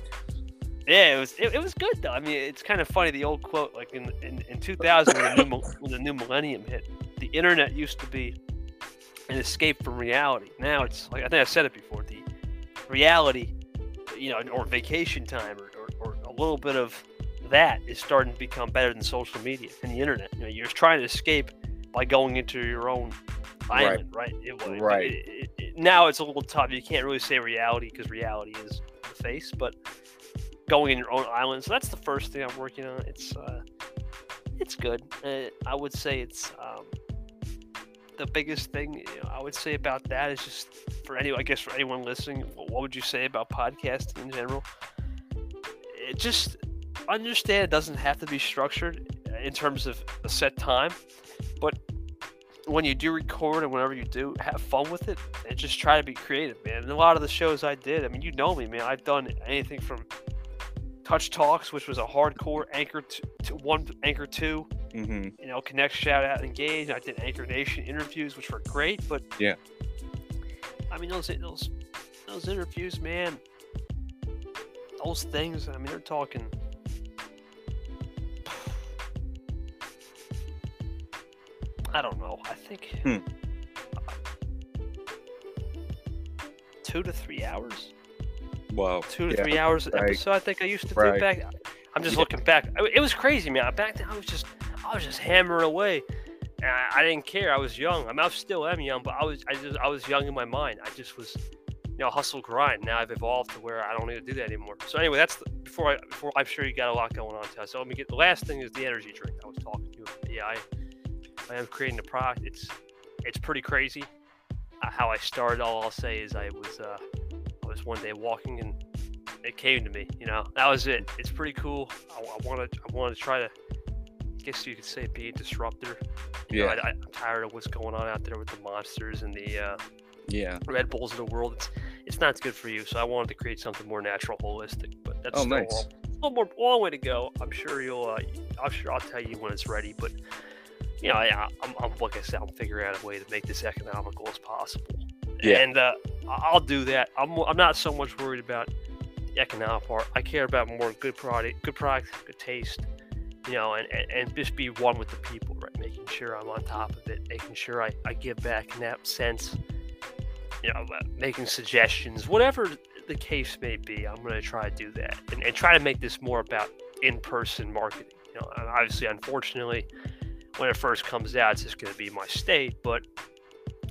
Yeah, it was it, it was good though. I mean, it's kind of funny the old quote like in in, in 2000 when the, new, when the new millennium hit, the internet used to be an escape from reality. Now it's like I think I said it before. The reality, you know, or vacation time, or, or, or a little bit of that is starting to become better than social media and the internet. You know, you're trying to escape by going into your own island, right? It, it- Right. it- it- now it's a little tough. You can't really say reality because reality is the face, but going in your own island. So that's the first thing I'm working on. It's uh, it's good. Uh, I would say it's um, the biggest thing. You know, I would say about that is just for any. I guess for anyone listening, what would you say about podcasting in general? It just understand it doesn't have to be structured in terms of a set time, but when you do record and whenever you do, have fun with it and just try to be creative, man. And a lot of the shows I did, I mean, you know me, man. I've done anything from Touch Talks, which was a hardcore Anchor to, to one Anchor two, Mm-hmm. you know, Connect, Shout Out, Engage. I did Anchor Nation interviews, which were great, but Yeah. I mean, those those those interviews, man, those things. I mean, they're talking. [sighs] I don't know. I think Hmm. two to three hours Wow. two to Yeah, three hours an right. episode. I think I used to Right. do back. I'm just Yeah. looking back. It was crazy, man. Back then, I was just, I was just hammering away. And I, I didn't care. I was young. I mean, I still am young, but I was, I just, I was young in my mind. I just was, you know, hustle grind. Now I've evolved to where I don't need to do that anymore. So anyway, that's the, before I, before I'm sure you got a lot going on. Too. So let me get the last thing is the energy drink. I was talking to you. Yeah, I, I am creating the product. It's, it's pretty crazy. Uh, how I started, all I'll say is I was, uh, I was one day walking and it came to me. You know, that was it. It's pretty cool. I, I want to. I want to try to. I guess you could say be a disruptor. You know, Yeah. I, I'm tired of what's going on out there with the monsters and the uh, Yeah. Red Bulls of the world. It's it's not good for you. So I wanted to create something more natural, holistic. But that's Oh, still nice. a little more long way to go. I'm sure you'll. Uh, I'm sure I'll tell you when it's ready. But you know, I, I'm, I'm like I said, I'm figuring out a way to make this economical as possible. Yeah. And uh, I'll do that. I'm I'm not so much worried about the economic part. I care about more good product, good product, good taste, you know, and, and, and just be one with the people, right? Making sure I'm on top of it, making sure I, I give back in that sense, you know, making suggestions, whatever the case may be, I'm going to try to do that and, and try to make this more about in person marketing. You know, obviously, unfortunately, when it first comes out, it's just going to be my state, but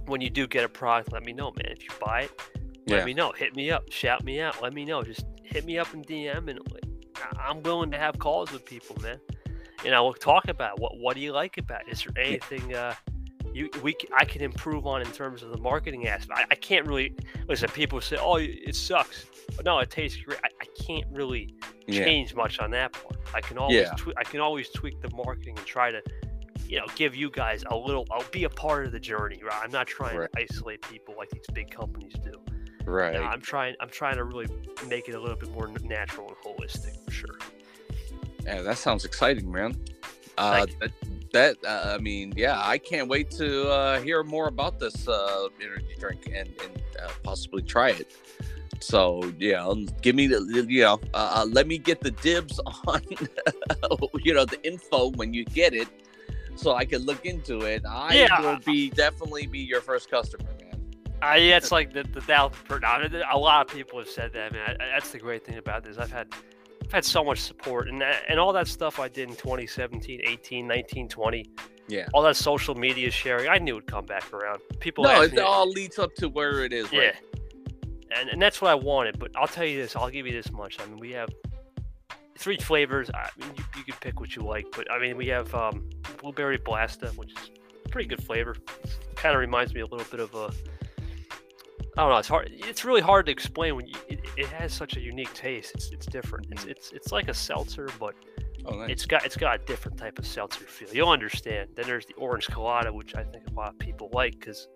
when you do get a product, let me know, man. If you buy it, let me know. Hit me up. Shout me out. Let me know. Just hit me up in DM and I'm willing to have calls with people, man. You know, we'll talk about what what do you like about it? Is there anything uh, you we I can improve on in terms of the marketing aspect? I, I can't really listen. People say, "Oh, it sucks," but no, it tastes great. I, I can't really change yeah. much on that part. I can always yeah. tw- I can always tweak the marketing and try to you know, give you guys a little. I'll be a part of the journey. Right? I'm not trying right. to isolate people like these big companies do. Right. You know, I'm trying. I'm trying to really make it a little bit more natural and holistic for sure. Yeah, that sounds exciting, man. Uh, that, that uh, I mean, yeah, I can't wait to uh, hear more about this uh, energy drink and, and uh, possibly try it. So yeah, give me the you know, uh, uh let me get the dibs [laughs] on you know the info when you get it, so I could look into it. I yeah. will be definitely be your first customer, man. Uh, yeah, it's like the the thousand per. A lot of people have said that, man. That's the great thing about this. I've had I've had so much support, and that, and all that stuff I did in 2017, 18, 19, 20. Yeah. All that social media sharing, I knew it would come back around. People. No, it me, all leads up to where it is. Yeah. Right? And and that's what I wanted. But I'll tell you this. I'll give you this much. I mean, we have three flavors. I mean, you, you can pick what you like, but I mean, we have um, blueberry blasta, which is pretty good flavor. Kind of reminds me a little bit of a. I don't know. It's hard. It's really hard to explain when you, it, it has such a unique taste. It's it's different. It's it's it's like a seltzer, but oh, nice. it's got it's got a different type of seltzer feel. You'll understand. Then there's the orange colada, which I think a lot of people like because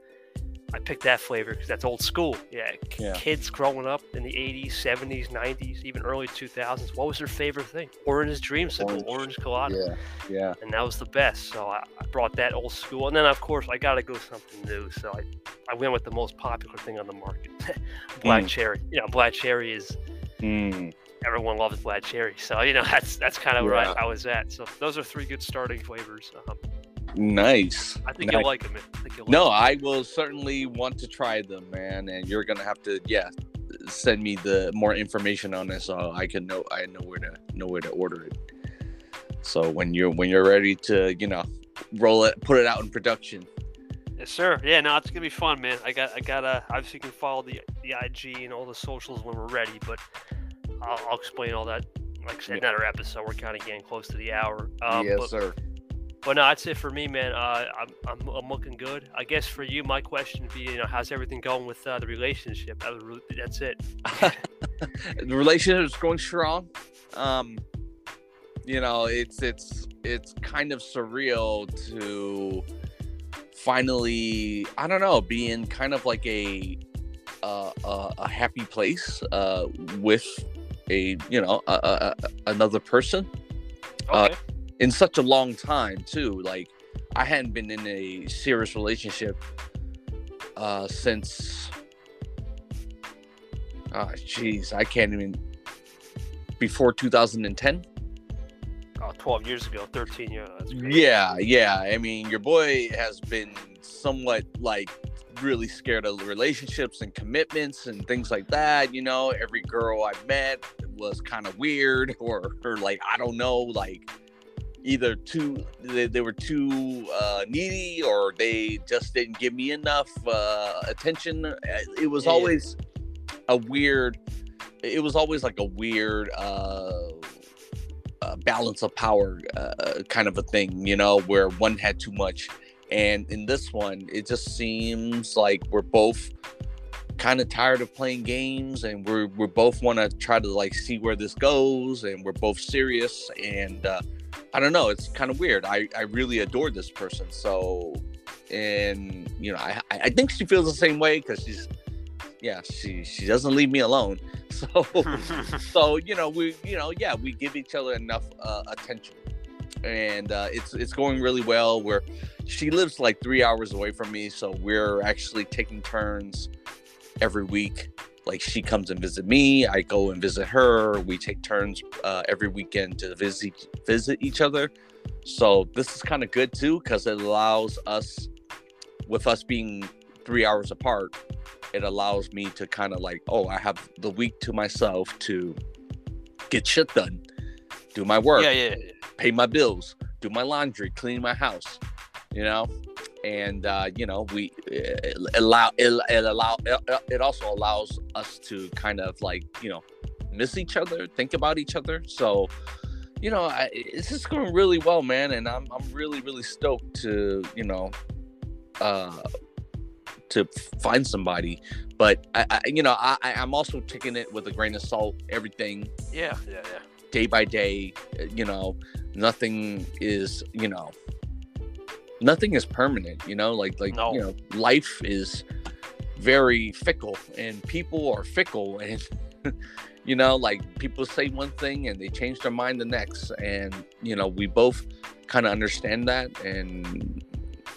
I picked that flavor because that's old school. Yeah, yeah, kids growing up in the 80s, 70s, 90s, even early 2000s, what was their favorite thing? Orange Dreamsicle, orange, orange colada. Yeah, yeah. And that was the best. So I, I brought that old school. And then, of course, I got to go something new. So I, I went with the most popular thing on the market [laughs] Black mm. Cherry. You know, Black Cherry is. Mm. Everyone loves black cherry, so you know [laughs] that's that's kind of yeah. where I, I, was at. So those are three good starting flavors. Um, Nice. I think nice. you'll like them. I think you'll no, I will certainly want to try them, man. And you're gonna have to, yeah, send me the more information on this so I can know I know where to know where to order it. So when you're when you're ready to, you know, roll it, put it out in production. Yes, sir. Yeah, no, it's gonna be fun, man. I got I gotta obviously you can follow the the IG and all the socials when we're ready, but I'll, I'll explain all that. Like I said, yeah. another episode. We're kind of getting close to the hour. Um, yes, but, sir but no, that's it for me, man. Uh, I'm, I'm, I'm looking good. I guess for you, my question would be, you know, how's everything going with uh, the relationship? That was, that's it. [laughs] the relationship is going strong. Um, you know, it's it's it's kind of surreal to finally, I don't know, be in kind of like a uh, a, a happy place uh, with a you know a, a, another person. Uh, okay. Uh, in such a long time too. Like I hadn't been in a serious relationship uh since oh jeez, I can't even before 2010. Oh, 12 years ago, 13 years. Yeah, yeah. I mean, your boy has been somewhat like really scared of relationships and commitments and things like that. You know, every girl I met was kind of weird or, or like, I don't know, like either too they, they were too uh, needy or they just didn't give me enough uh, attention. Uh, it was yeah. always a weird. It was always like a weird uh, uh, balance of power uh, kind of a thing, you know, where one had too much. And in this one, it just seems like we're both kind of tired of playing games and we're we both want to try to like see where this goes and we're both serious and uh, I don't know. It's kind of weird. I, I really adore this person. So, and you know, I I think she feels the same way because she's, yeah, she she doesn't leave me alone. [laughs] So, so you know, we you know, yeah, we give each other enough uh, attention, and uh, it's it's going really well. Where she lives like three hours away from me, so we're actually taking turns every week like she comes and visit me i go and visit her we take turns uh, every weekend to visit visit each other so this is kind of good too because it allows us with us being three hours apart it allows me to kind of like oh i have the week to myself to get shit done do my work Yeah, yeah, yeah. pay my bills do my laundry clean my house you know? And uh, you know we it allow it, it allow it, it also allows us to kind of like you know miss each other think about each other. So you know I, it's just going really well man and i'm, I'm really really stoked to you know uh to find somebody. But i, I you know I, i'm also taking it with a grain of salt everything. Yeah, yeah, yeah. day by day you know nothing is you know nothing is permanent you know like like No. you know life is very fickle and people are fickle [laughs] and you know like people say one thing and they change their mind the next and you know we both kind of understand that and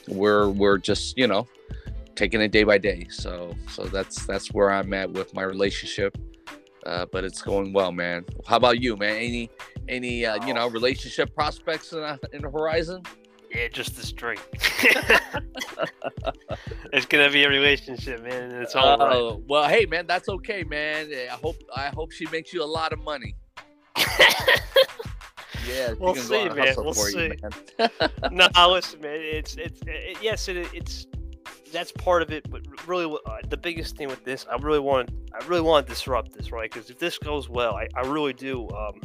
we're we're just you know taking it day by day so so that's that's where i'm at with my relationship uh, but it's going well man how about you man any any uh, you know Oh. relationship prospects in, the- in the horizon Yeah, just this [laughs] drink. [laughs] it's gonna be a relationship, man, it's all right. Oh, well hey man that's okay man i hope i hope she makes you a lot of money [laughs] yeah We'll see, man. We'll for you, see. man. no, listen, man. It's it's it, yes, it, it's that's part of it. But really, uh, the biggest thing with this, I really want, I really want to disrupt this, right? Because if this goes well, I, I really do, um,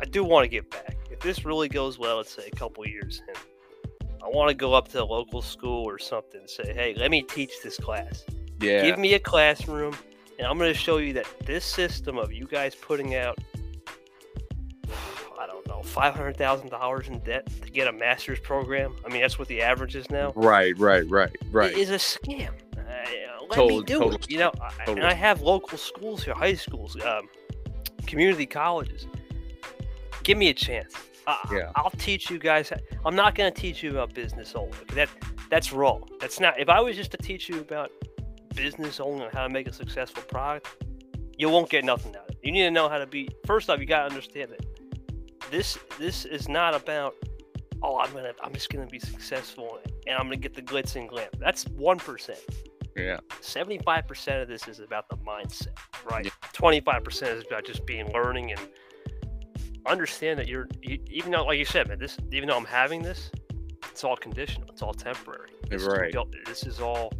I do want to get back. If this really goes well, let's say a couple years, and I want to go up to a local school or something and say, hey, let me teach this class. yeah Give me a classroom, and I'm going to show you that this system of you guys putting out, I don't know, five hundred thousand dollars in debt to get a master's program. I mean, that's what the average is now. right right right right It is a scam. Uh, let me do it. You know, I- and. I have local schools here, high schools, um, community colleges. Give me a chance. I, Yeah. I'll teach you guys. I'm not going to teach you about business only. That that's wrong. That's not. If I was just to teach you about business only and how to make a successful product, you won't get nothing out of it. You need to know how to be. First off, you got to understand that this this is not about. Oh, I'm gonna. I'm just gonna be successful and I'm gonna get the glitz and glam. That's one percent. yeah 75% of this is about the mindset, right? Yeah. 25% is about just being learning and understand that you're, you, even though, like you said, man, this, even though I'm having this, it's all conditional, it's all temporary. This Right. be This is all,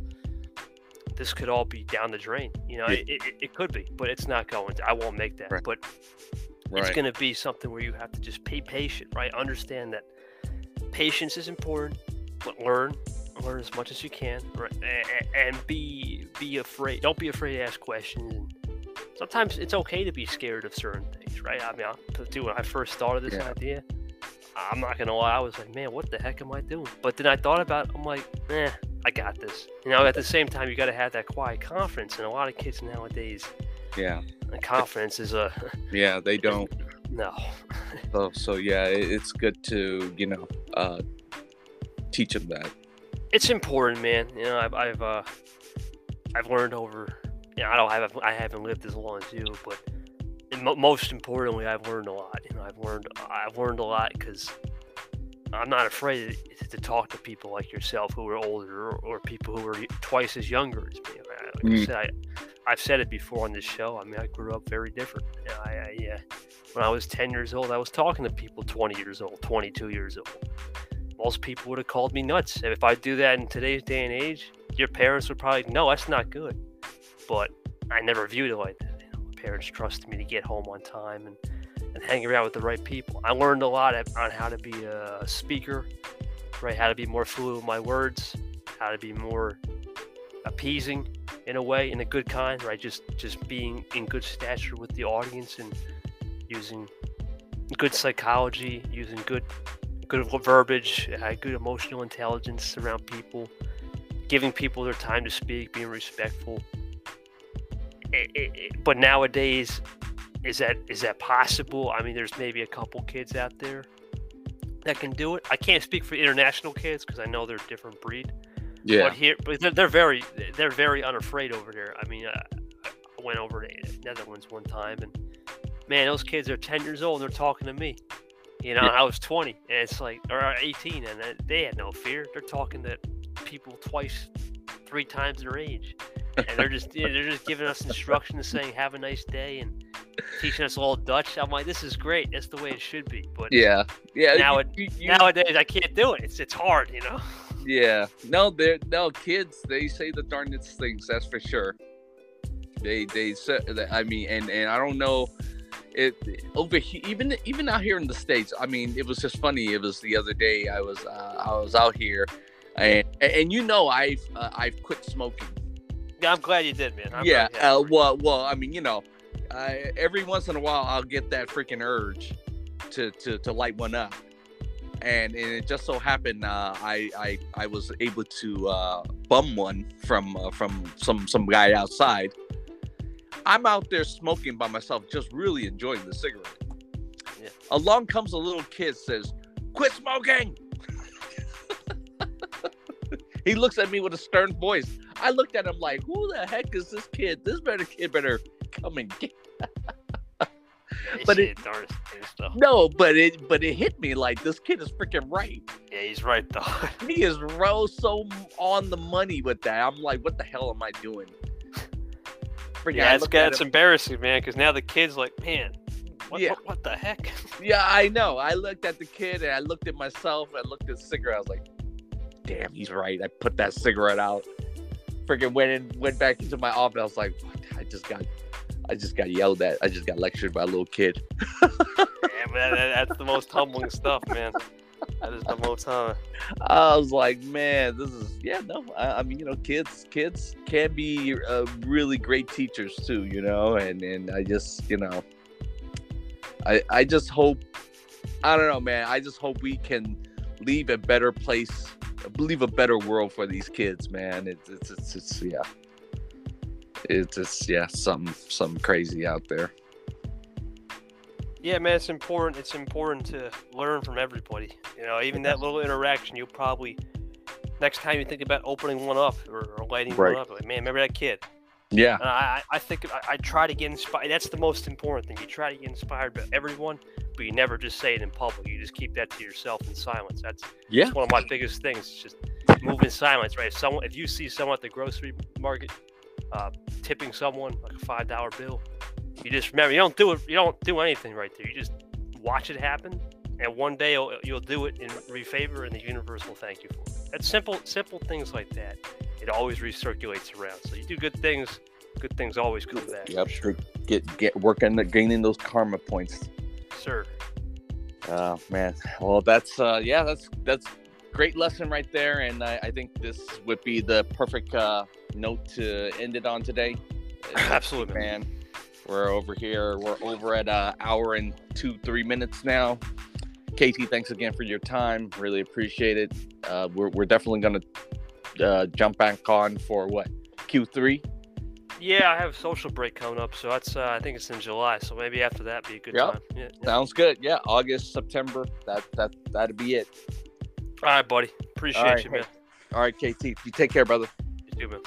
this could all be down the drain. You know, Yeah. it, it, it could be, but it's not going to. I won't make that. Right. But right it's going to be something where you have to just be patient, right? Understand that patience is important, but learn, learn as much as you can, right? And, and be be afraid. Don't be afraid to ask questions. And sometimes it's okay to be scared of certain things, right? I mean, I'll do when I first started this Yeah. idea. I'm not gonna lie. I was like, man, what the heck am I doing? But then I thought about, it, I'm like, eh, I got this. You know, at the same time, you got to have that quiet confidence. And a lot of kids nowadays, yeah the confidence is a [laughs] yeah they don't no. so so yeah it's good to you know uh teach them that it's important, man. You know, I've I've uh, I've learned over. You know, I don't have I haven't lived as long as you, but most importantly, I've learned a lot. You know, I've learned I've learned a lot because I'm not afraid to talk to people like yourself who are older or, or people who are twice as younger as me. Like I Mm. said, I, I've said it before on this show. I mean, I grew up very different. You know, I, I uh, when I was 10 years old, I was talking to people 20 years old, 22 years old most people would have called me nuts. And if I do that in today's day and age, your parents would probably no, that's not good. But I never viewed it like that. You know, my parents trusted me to get home on time and, and hang around with the right people. I learned a lot on how to be a speaker, right? How to be more fluid with my words, how to be more appeasing in a way, in a good kind, right? Just just being in good stature with the audience and using good psychology, using good good verbiage, uh, good emotional intelligence around people, giving people their time to speak, being respectful. It, it, it- but nowadays, is that is that possible? I mean, there's maybe a couple kids out there that can do it. I can't speak for international kids because I know they're a different breed. yeah But here, but they're, they're very they're very unafraid over there. I mean, uh, I went over to Netherlands one time, and man, those kids are 10 years old. and They're talking to me. You know, Yeah. I was 20, and it's like, or 18, and they- they had no fear. They're talking to people twice, three times their age, and they're just you know, they're just giving us instructions, saying "Have a nice day" and teaching us all Dutch. I'm like, this is great. That's the way it should be. But Yeah, yeah. Now you- it- you- you- nowadays, I can't do it. It's it's hard, you know. Yeah, no, they're no kids. They say the darnest things. That's for sure. They they said. I mean, and and I don't know. It over here, even even out here in the states. I mean, it was just funny. It was the other day. I was uh, I was out here, and and you know I've uh, I've quit smoking. I'm glad you did, man. I'm yeah. Uh, well, well. I mean, you know, I, every once in a while I'll get that freaking urge to to to light one up, and, and it just so happened uh, I I I was able to uh, bum one from uh, from some some guy outside. I'm out there smoking by myself, just really enjoying the cigarette. Yeah. Along comes a little kid, says, "Quit smoking." [laughs] he looks at me with a stern voice. I looked at him like, "Who the heck is this kid? This better kid better come and get." [laughs] But it-. No, but it but it hit me like this kid is freaking right. Yeah, he's right though. [laughs] He is ro so on the money with that. I'm like, what the hell am I doing? Freaking, yeah, it's got it's embarrassing, man. Because now the kids like, man, what, Yeah. what, what the heck? [laughs] Yeah, I know. I looked at the kid and I looked at myself. I looked at the cigarette. I was like, damn, he's right. I put that cigarette out. Freaking went in, went back into my office. I was like, what? I just got, I just got yelled at. I just got lectured by a little kid. yeah, that- that's the most humbling stuff, man. That is the most humbling. [laughs] I was like, man, this is yeah, no. I, I mean, you know, kids, kids can be uh, really great teachers too, you know. And and I just, you know, I I just hope, I don't know, man. I just hope we can leave a better place, leave a better world for these kids, man. It's it's it's, it's yeah, it's just yeah, something something crazy out there. Yeah, man, it's important. It's important to learn from everybody. You know, even that little interaction, you'll probably next time you think about opening one up or, or lighting Right. one up, like, man, remember that kid? Yeah, And I, I I think I, I try to get inspired. That's the most important thing. You try to get inspired by everyone, but you never just say it in public. You just keep that to yourself in silence. That's, yeah, that's one of my biggest things. Is just move in silence, right? If someone, if you see someone at the grocery market uh, tipping someone like a five dollar bill, you just remember you don't do it. You don't do anything right there. You just watch it happen, and one day you'll, you'll do it in refavor, and the universe will thank you for it. That's simple, simple things like that. It always recirculates around. So you do good things, good things always come back. yep. sure. Get get working, gaining those karma points. Sir. Oh man. Well, that's uh, yeah, that's that's great lesson right there, and I, I think this would be the perfect uh, note to end it on today. [laughs] Absolutely, man. We're over here. We're over at uh, hour and two, three minutes now. Katie, thanks again for your time. Really appreciate it. Uh, we're we're definitely gonna uh, jump back on for what Q three. Yeah, I have a social break coming up, so that's uh, I think it's in July. So maybe after that be a good Yep. time. Yeah, yeah. Sounds good. Yeah, August, September. That that that'd be it. All right, buddy. Appreciate right, you, man. All right, KT. You take care, brother. You too, man.